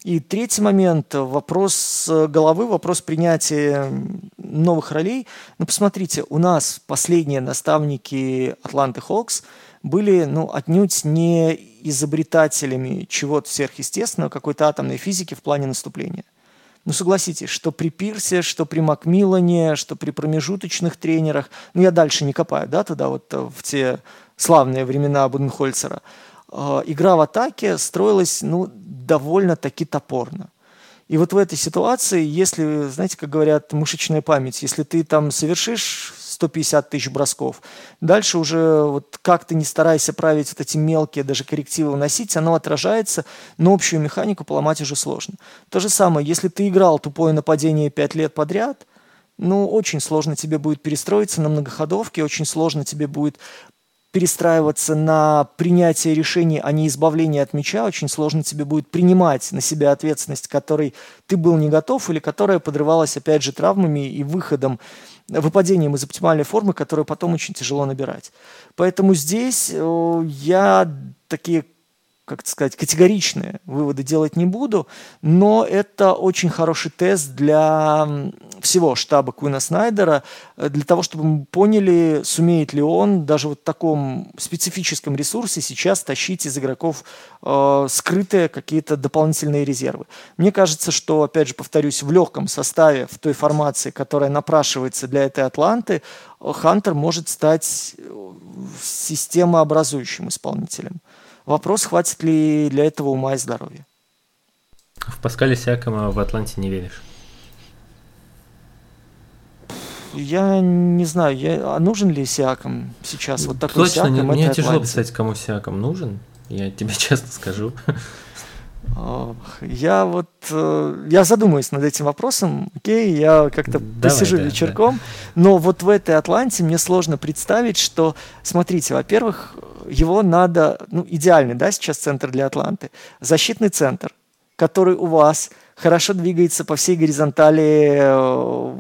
И третий момент, вопрос головы, вопрос принятия новых ролей. Ну, посмотрите, у нас последние наставники Атланты Хокс – были ну, отнюдь не изобретателями чего-то сверхъестественного, какой-то атомной физики в плане наступления. Ну, согласитесь, что при Пирсе, что при Макмиллане, что при промежуточных тренерах, ну, я дальше не копаю, да, туда вот э, в те славные времена Буденхольцера, э, игра в атаке строилась, ну, довольно-таки топорно. И вот в этой ситуации, если, знаете, как говорят, мышечная память, если ты там совершишь 150 тысяч бросков. Дальше уже вот как ты не старайся править вот эти мелкие даже коррективы вносить, оно отражается, но общую механику поломать уже сложно. То же самое, если ты играл тупое нападение 5 лет подряд, ну, очень сложно тебе будет перестроиться на многоходовке, очень сложно тебе будет перестраиваться на принятие решений, а не избавление от мяча, очень сложно тебе будет принимать на себя ответственность, которой ты был не готов или которая подрывалась, опять же, травмами и выходом выпадением из оптимальной формы, которую потом очень тяжело набирать. Поэтому здесь э, я такие как сказать, категоричные выводы делать не буду, но это очень хороший тест для всего штаба Куина Снайдера, э, для того, чтобы мы поняли, сумеет ли он даже вот в таком специфическом ресурсе сейчас тащить из игроков э, скрытые какие-то дополнительные резервы. Мне кажется, что, опять же, повторюсь, в легком составе, в той формации, которая напрашивается для этой Атланты, Хантер может стать системообразующим исполнителем. Вопрос, хватит ли для этого ума и здоровья. В Паскале Сиакома в Атланте не веришь? Я не знаю, я, а нужен ли Сиаком сейчас? Вот такой Точно, Сиаком, не, мне тяжело представить, кому Сиаком нужен. Я тебе честно скажу. Я вот, э, я задумаюсь над этим вопросом, окей, я как-то посижу да, вечерком, но вот в этой Атланте мне сложно представить, что, смотрите, во-первых, его надо, ну, идеальный, да, сейчас центр для Атланты, защитный центр, который у вас хорошо двигается по всей горизонтали э,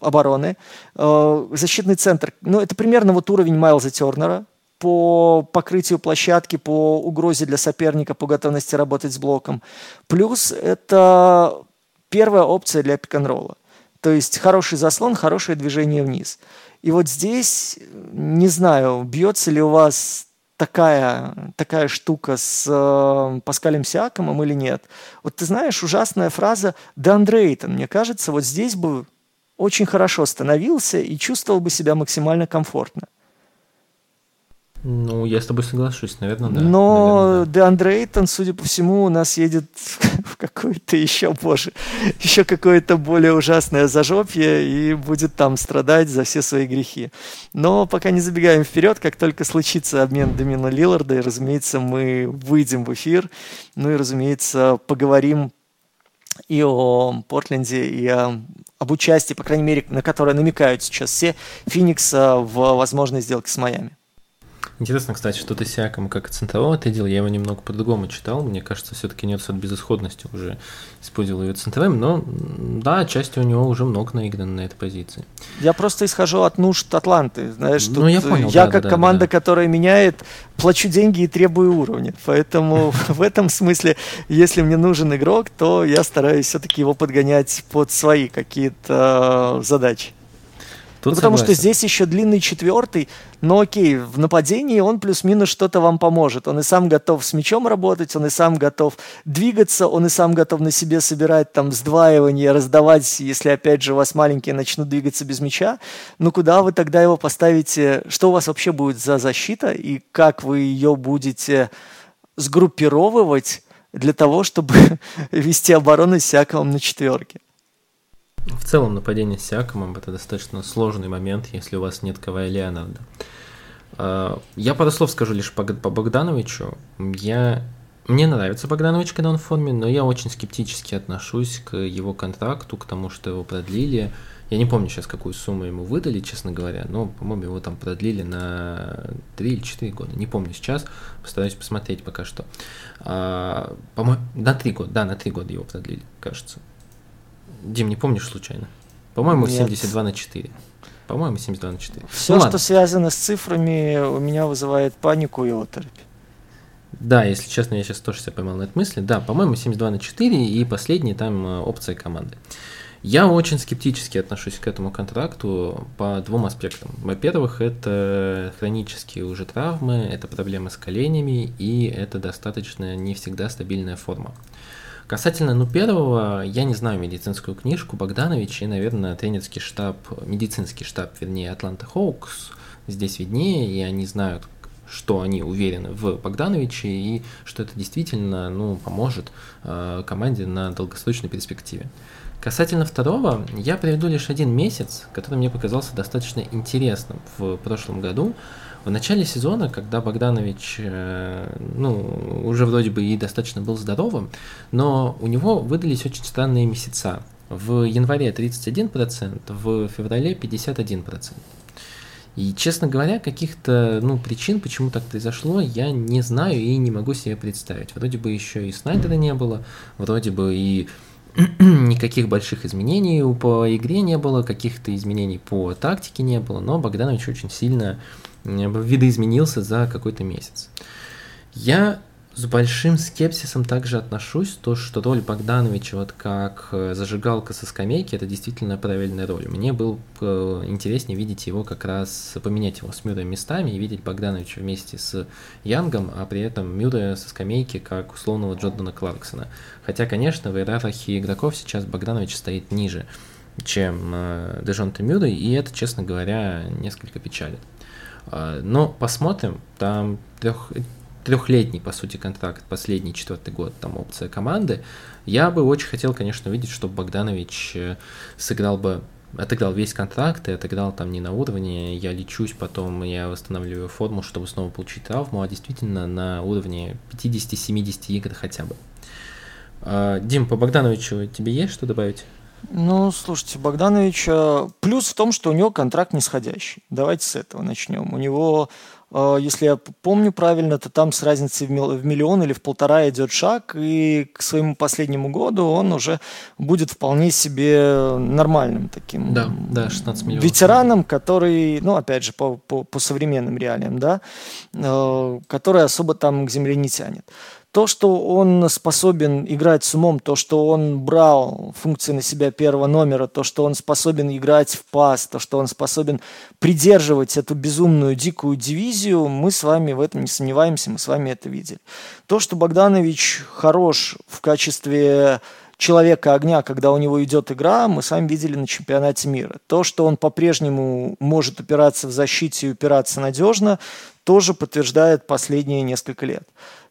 обороны, Э, защитный центр, ну, это примерно вот уровень Майлза Тернера, по покрытию площадки, по угрозе для соперника, по готовности работать с блоком. Плюс это первая опция для пик-н-ролла. То есть хороший заслон, хорошее движение вниз. И вот здесь, не знаю, бьется ли у вас такая, такая штука с э, Паскалем Сиакомом или нет. Вот ты знаешь, ужасная фраза «Деандрейтон», мне кажется, вот здесь бы очень хорошо становился и чувствовал бы себя максимально комфортно. Ну, я с тобой соглашусь, наверное, да. Но Наверное, да. Деандре Эйтон, судя по всему, у нас едет в какое-то еще, боже, еще какое-то более ужасное зажопье и будет там страдать за все свои грехи. Но пока не забегаем вперед, как только случится обмен Домина Лилларда, и, разумеется, мы выйдем в эфир, ну и, разумеется, поговорим и о Портленде, и о, об участии, по крайней мере, на которое намекают сейчас все, Феникса в возможной сделке с Майами. Интересно, кстати, что ты Сиаком как центрового ответил, я его немного по-другому читал, мне кажется, все-таки нет от безысходности уже использовал его центровым, но да, части у него уже много наиграно на этой позиции. Я просто исхожу от нужд Атланты. Знаешь, Ну, я понял, я да, как да, да, команда, да. которая меняет, плачу деньги и требую уровня. Поэтому в этом смысле, если мне нужен игрок, то я стараюсь все-таки его подгонять под свои какие-то э, задачи. Тут Ну, потому что здесь еще длинный четвертый, но окей, в нападении он плюс-минус что-то вам поможет. Он и сам готов с мячом работать, он и сам готов двигаться, он и сам готов на себе собирать там сдваивание, раздавать, если опять же у вас маленькие начнут двигаться без мяча. Ну куда вы тогда его поставите? Что у вас вообще будет за защита и как вы ее будете сгруппировывать для того, чтобы вести оборону с на четверке? В целом нападение с Сиакомом это достаточно сложный момент, если у вас нет Кавая Леонарда. Я пару слов скажу лишь по, по Богдановичу. Я... Мне нравится Богданович, когда он в форме, но я очень скептически отношусь к его контракту, к тому, что его продлили. Я не помню сейчас, какую сумму ему выдали, честно говоря, но, по-моему, его там продлили на 3 или 4 года. Не помню сейчас, постараюсь посмотреть пока что. А, по-моему, на 3 года, да, на 3 года его продлили, кажется. Дим, не помнишь случайно? По-моему, Нет. 72 на 4. По-моему, 72 на 4. Все, Ну что ладно. связано с цифрами, у меня вызывает панику и оторопь. Да, если честно, я сейчас тоже себя поймал на этой мысли. Да, по-моему, 72 на 4 и последний там э, опция команды. Я очень скептически отношусь к этому контракту по двум аспектам. Во-первых, это хронические уже травмы, это проблемы с коленями и это достаточно не всегда стабильная форма. Касательно, ну, первого, я не знаю медицинскую книжку Богданович и, наверное, тренерский штаб, медицинский штаб, вернее, Атланта Хоукс здесь виднее, и они знают, что они уверены в Богдановиче и что это действительно, ну, поможет э, команде на долгосрочной перспективе. Касательно второго, я приведу лишь один месяц, который мне показался достаточно интересным в прошлом году. В начале сезона, когда Богданович, э, ну, уже вроде бы и достаточно был здоровым, но у него выдались очень странные месяца. В январе 31%, в феврале 51%. И, честно говоря, каких-то ну, причин, почему так произошло, я не знаю и не могу себе представить. Вроде бы еще и Снайдера не было, вроде бы и никаких больших изменений по игре не было, каких-то изменений по тактике не было, но Богданович очень сильно э, видоизменился за какой-то месяц. Я с большим скепсисом также отношусь, то, что роль Богдановича вот как э, зажигалка со скамейки, это действительно правильная роль. Мне было бы интереснее видеть его как раз, поменять его с Мюрреем местами и видеть Богдановича вместе с Янгом, а при этом Мюррея со скамейки как условного Джордана Кларксона. Хотя, конечно, в иерархии игроков сейчас Богданович стоит ниже чем э, Дежонте Мюррей, и это, честно говоря, несколько печалит. Э, но посмотрим, там трех, трехлетний, по сути, контракт, последний четвертый год, там опция команды. Я бы очень хотел, конечно, увидеть, чтобы Богданович э, сыграл бы отыграл весь контракт и отыграл там не на уровне, я лечусь, потом я восстанавливаю форму, чтобы снова получить травму, а действительно на уровне 50-70 игр хотя бы. А, Дим, по Богдановичу тебе есть что добавить? Ну, слушайте, Богданович, плюс в том, что у него контракт нисходящий. Давайте с этого начнем. У него, э, если я помню правильно, то там с разницей в миллион или в полтора идет шаг, и к своему последнему году он уже будет вполне себе нормальным таким да, да, 16 миллионов. ветераном, который, ну, опять же, по, по, по современным реалиям, да, э, который особо там к земле не тянет. То, что он способен играть с умом, то, что он брал функции на себя первого номера, то, что он способен играть в пас, то, что он способен придерживать эту безумную дикую дивизию, мы с вами в этом не сомневаемся, мы с вами это видели. То, что Богданович хорош в качестве человека огня, когда у него идет игра, мы с вами видели на чемпионате мира. То, что он по-прежнему может упираться в защите и упираться надежно, тоже подтверждает последние несколько лет.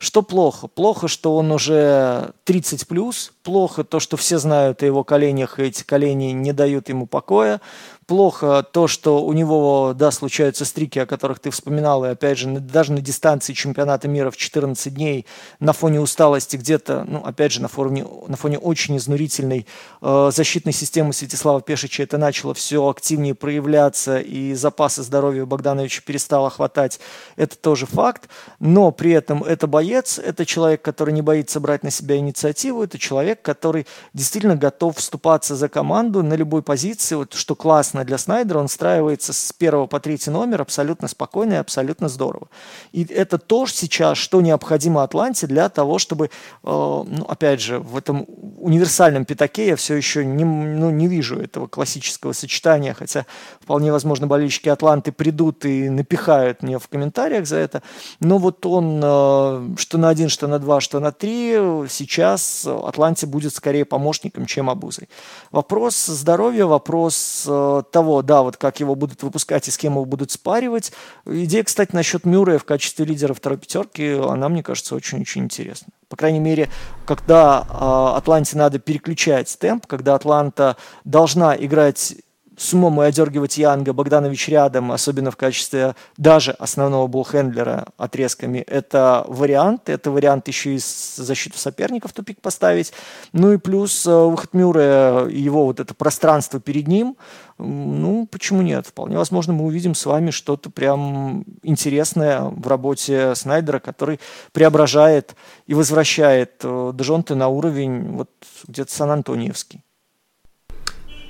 Что плохо? Плохо, что он уже 30 плюс. Плохо то, что все знают о его коленях, и эти колени не дают ему покоя. Плохо то, что у него, да, случаются стрики, о которых ты вспоминал, и опять же, даже на дистанции чемпионата мира в 14 дней на фоне усталости где-то, ну, опять же, на фоне, на фоне очень изнурительной э, защитной системы Святослава Пешича это начало все активнее проявляться, и запасы здоровья Богдановича перестало хватать. Это тоже факт, но при этом это боец, это человек, который не боится брать на себя инициативу, это человек, который действительно готов вступаться за команду на любой позиции, вот, что классно для Снайдера, он встраивается с первого по третий номер абсолютно спокойно и абсолютно здорово. И это то сейчас, что необходимо Атланте для того, чтобы, э, ну, опять же, в этом универсальном пятаке я все еще не, ну, не вижу этого классического сочетания, хотя вполне возможно болельщики Атланты придут и напихают мне в комментариях за это, но вот он э, что на один, что на два, что на три, сейчас Атланте будет скорее помощником, чем обузой. Вопрос здоровья, вопрос э, того, да, вот как его будут выпускать и с кем его будут спаривать. Идея, кстати, насчет Мюррея в качестве лидера второй пятерки, она, мне кажется, очень-очень интересна. По крайней мере, когда э, Атланте надо переключать темп, когда Атланта должна играть с умом и одергивать Янга, Богданович рядом, особенно в качестве даже основного буллхендлера отрезками, это вариант. Это вариант еще и защиту соперников в тупик поставить. Ну и плюс э, выход Мюррея его вот это пространство перед ним, ну, почему нет? Вполне возможно, мы увидим с вами что-то прям интересное в работе Снайдера, который преображает и возвращает э, Дежонте на уровень вот где-то Сан-Антониевский.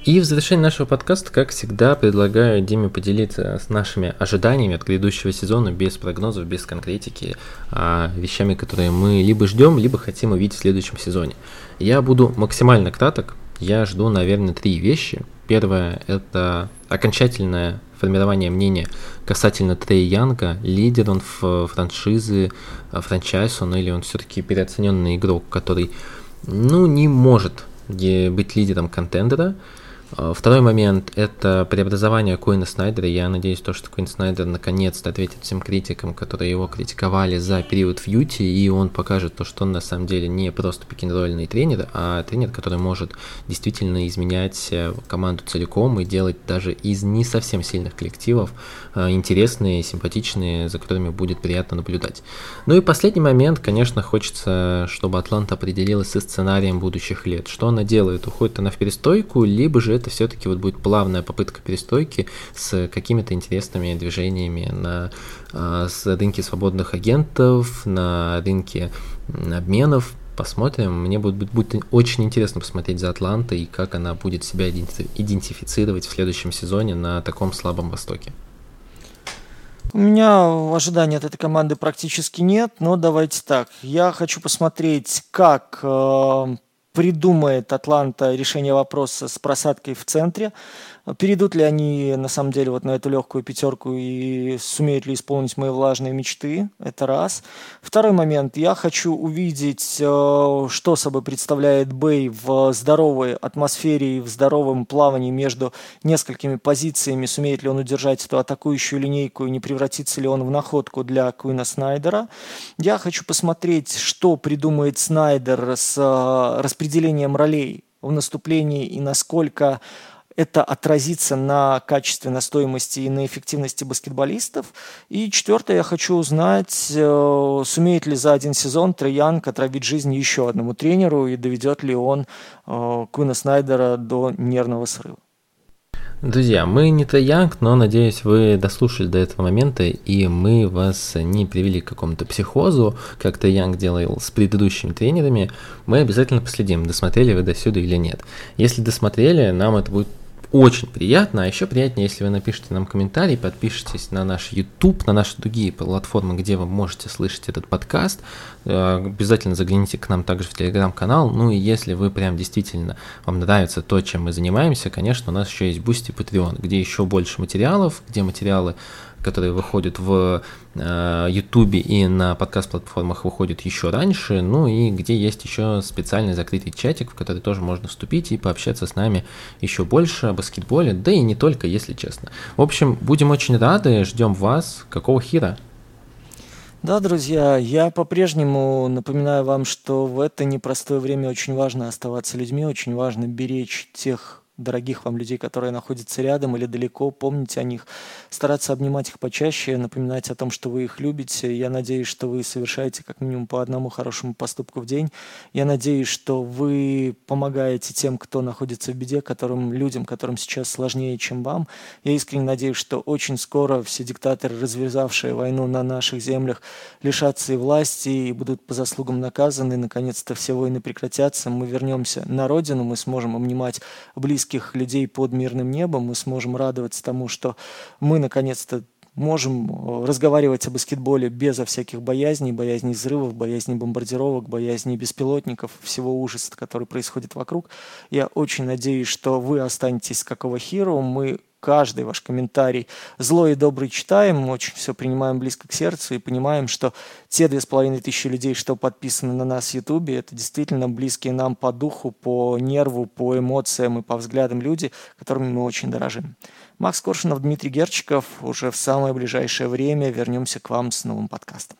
И в завершении нашего подкаста, как всегда, предлагаю Диме поделиться с нашими ожиданиями от грядущего сезона без прогнозов, без конкретики, а вещами, которые мы либо ждем, либо хотим увидеть в следующем сезоне. Я буду максимально краток. Я жду, наверное, три вещи. Первое – это окончательное формирование мнения касательно Трей Янга. Лидер он в франшизы, франчайз он или он все-таки переоцененный игрок, который, ну, не может быть лидером контендера. А, второй момент – это преобразование Куина Снайдера. Я надеюсь, то, что Куин Снайдер наконец-то ответит всем критикам, которые его критиковали за период в Юти, и он покажет то, что он на самом деле не просто пикинг тренер, а тренер, который может действительно изменять э, команду целиком и делать даже из не совсем сильных коллективов э, интересные, симпатичные, за которыми будет приятно наблюдать. Ну и последний момент, конечно, хочется, чтобы Атланта определилась со сценарием будущих лет. Что она делает? Уходит она в перестойку, либо же это все-таки вот будет плавная попытка перестойки с какими-то интересными движениями на а, с рынке свободных агентов, на рынке обменов. Посмотрим. Мне будет, будет очень интересно посмотреть за Атлантой и как она будет себя идентифицировать в следующем сезоне на таком слабом Востоке. У меня ожиданий от этой команды практически нет, но давайте так. Я хочу посмотреть, как э, придумает Атланта решение вопроса с просадкой в центре. Перейдут ли они, на самом деле, вот на эту легкую пятерку и сумеют ли исполнить мои влажные мечты? Это раз. Второй момент. Я хочу увидеть, э, что собой представляет Бэй в здоровой атмосфере и в здоровом плавании между несколькими позициями. Сумеет ли он удержать эту атакующую линейку и не превратится ли он в находку для Куина Снайдера? Я хочу посмотреть, что придумает Снайдер с э, распределением ролей в наступлении и насколько это отразится на качестве, на стоимости и на эффективности баскетболистов. И четвертое, я хочу узнать, э, сумеет ли за один сезон Трейянг отравить жизнь еще одному тренеру и доведет ли он э, Куина Снайдера до нервного срыва. Друзья, мы не Янг, но надеюсь, вы дослушали до этого момента, и мы вас не привели к какому-то психозу, как Янг делал с предыдущими тренерами. Мы обязательно последим, досмотрели вы до сюда или нет. Если досмотрели, нам это будет очень приятно, а еще приятнее, если вы напишите нам комментарий, подпишитесь на наш YouTube, на наши другие платформы, где вы можете слышать этот подкаст. Э, обязательно загляните к нам также в телеграм-канал. Ну и если вы прям действительно вам нравится то, чем мы занимаемся, конечно, у нас еще есть Boosty Patreon, где еще больше материалов, где материалы которые выходят в э, и на подкаст-платформах выходят еще раньше, ну и где есть еще специальный закрытый чатик, в который тоже можно вступить и пообщаться с нами еще больше о баскетболе, да и не только, если честно. В общем, будем очень рады, ждем вас. Какого хера? Да, друзья, я по-прежнему напоминаю вам, что в это непростое время очень важно оставаться людьми, очень важно беречь тех дорогих вам людей, которые находятся рядом или далеко, помнить о них, стараться обнимать их почаще, напоминать о том, что вы их любите. Я надеюсь, что вы совершаете как минимум по одному хорошему поступку в день. Я надеюсь, что вы помогаете тем, кто находится в беде, которым, людям, которым сейчас сложнее, чем вам. Я искренне надеюсь, что очень скоро все диктаторы, развязавшие войну на наших землях, лишатся и власти и будут по заслугам наказаны. Наконец-то все войны прекратятся, мы вернемся на родину, мы сможем обнимать близких близких людей под мирным небом, мы сможем радоваться тому, что мы наконец-то можем э, разговаривать о баскетболе безо всяких боязней, боязней взрывов, боязней бомбардировок, боязней беспилотников, всего ужаса, который происходит вокруг. Я очень надеюсь, что вы останетесь как Hero. Мы каждый ваш комментарий злой и добрый читаем, мы очень все принимаем близко к сердцу и понимаем, что те две с половиной тысячи людей, что подписаны на нас в Ютубе, это действительно близкие нам по духу, по нерву, по эмоциям и по взглядам люди, которыми мы очень дорожим. Макс Коршунов, Дмитрий Герчиков. Уже в самое ближайшее время вернемся к вам с новым подкастом.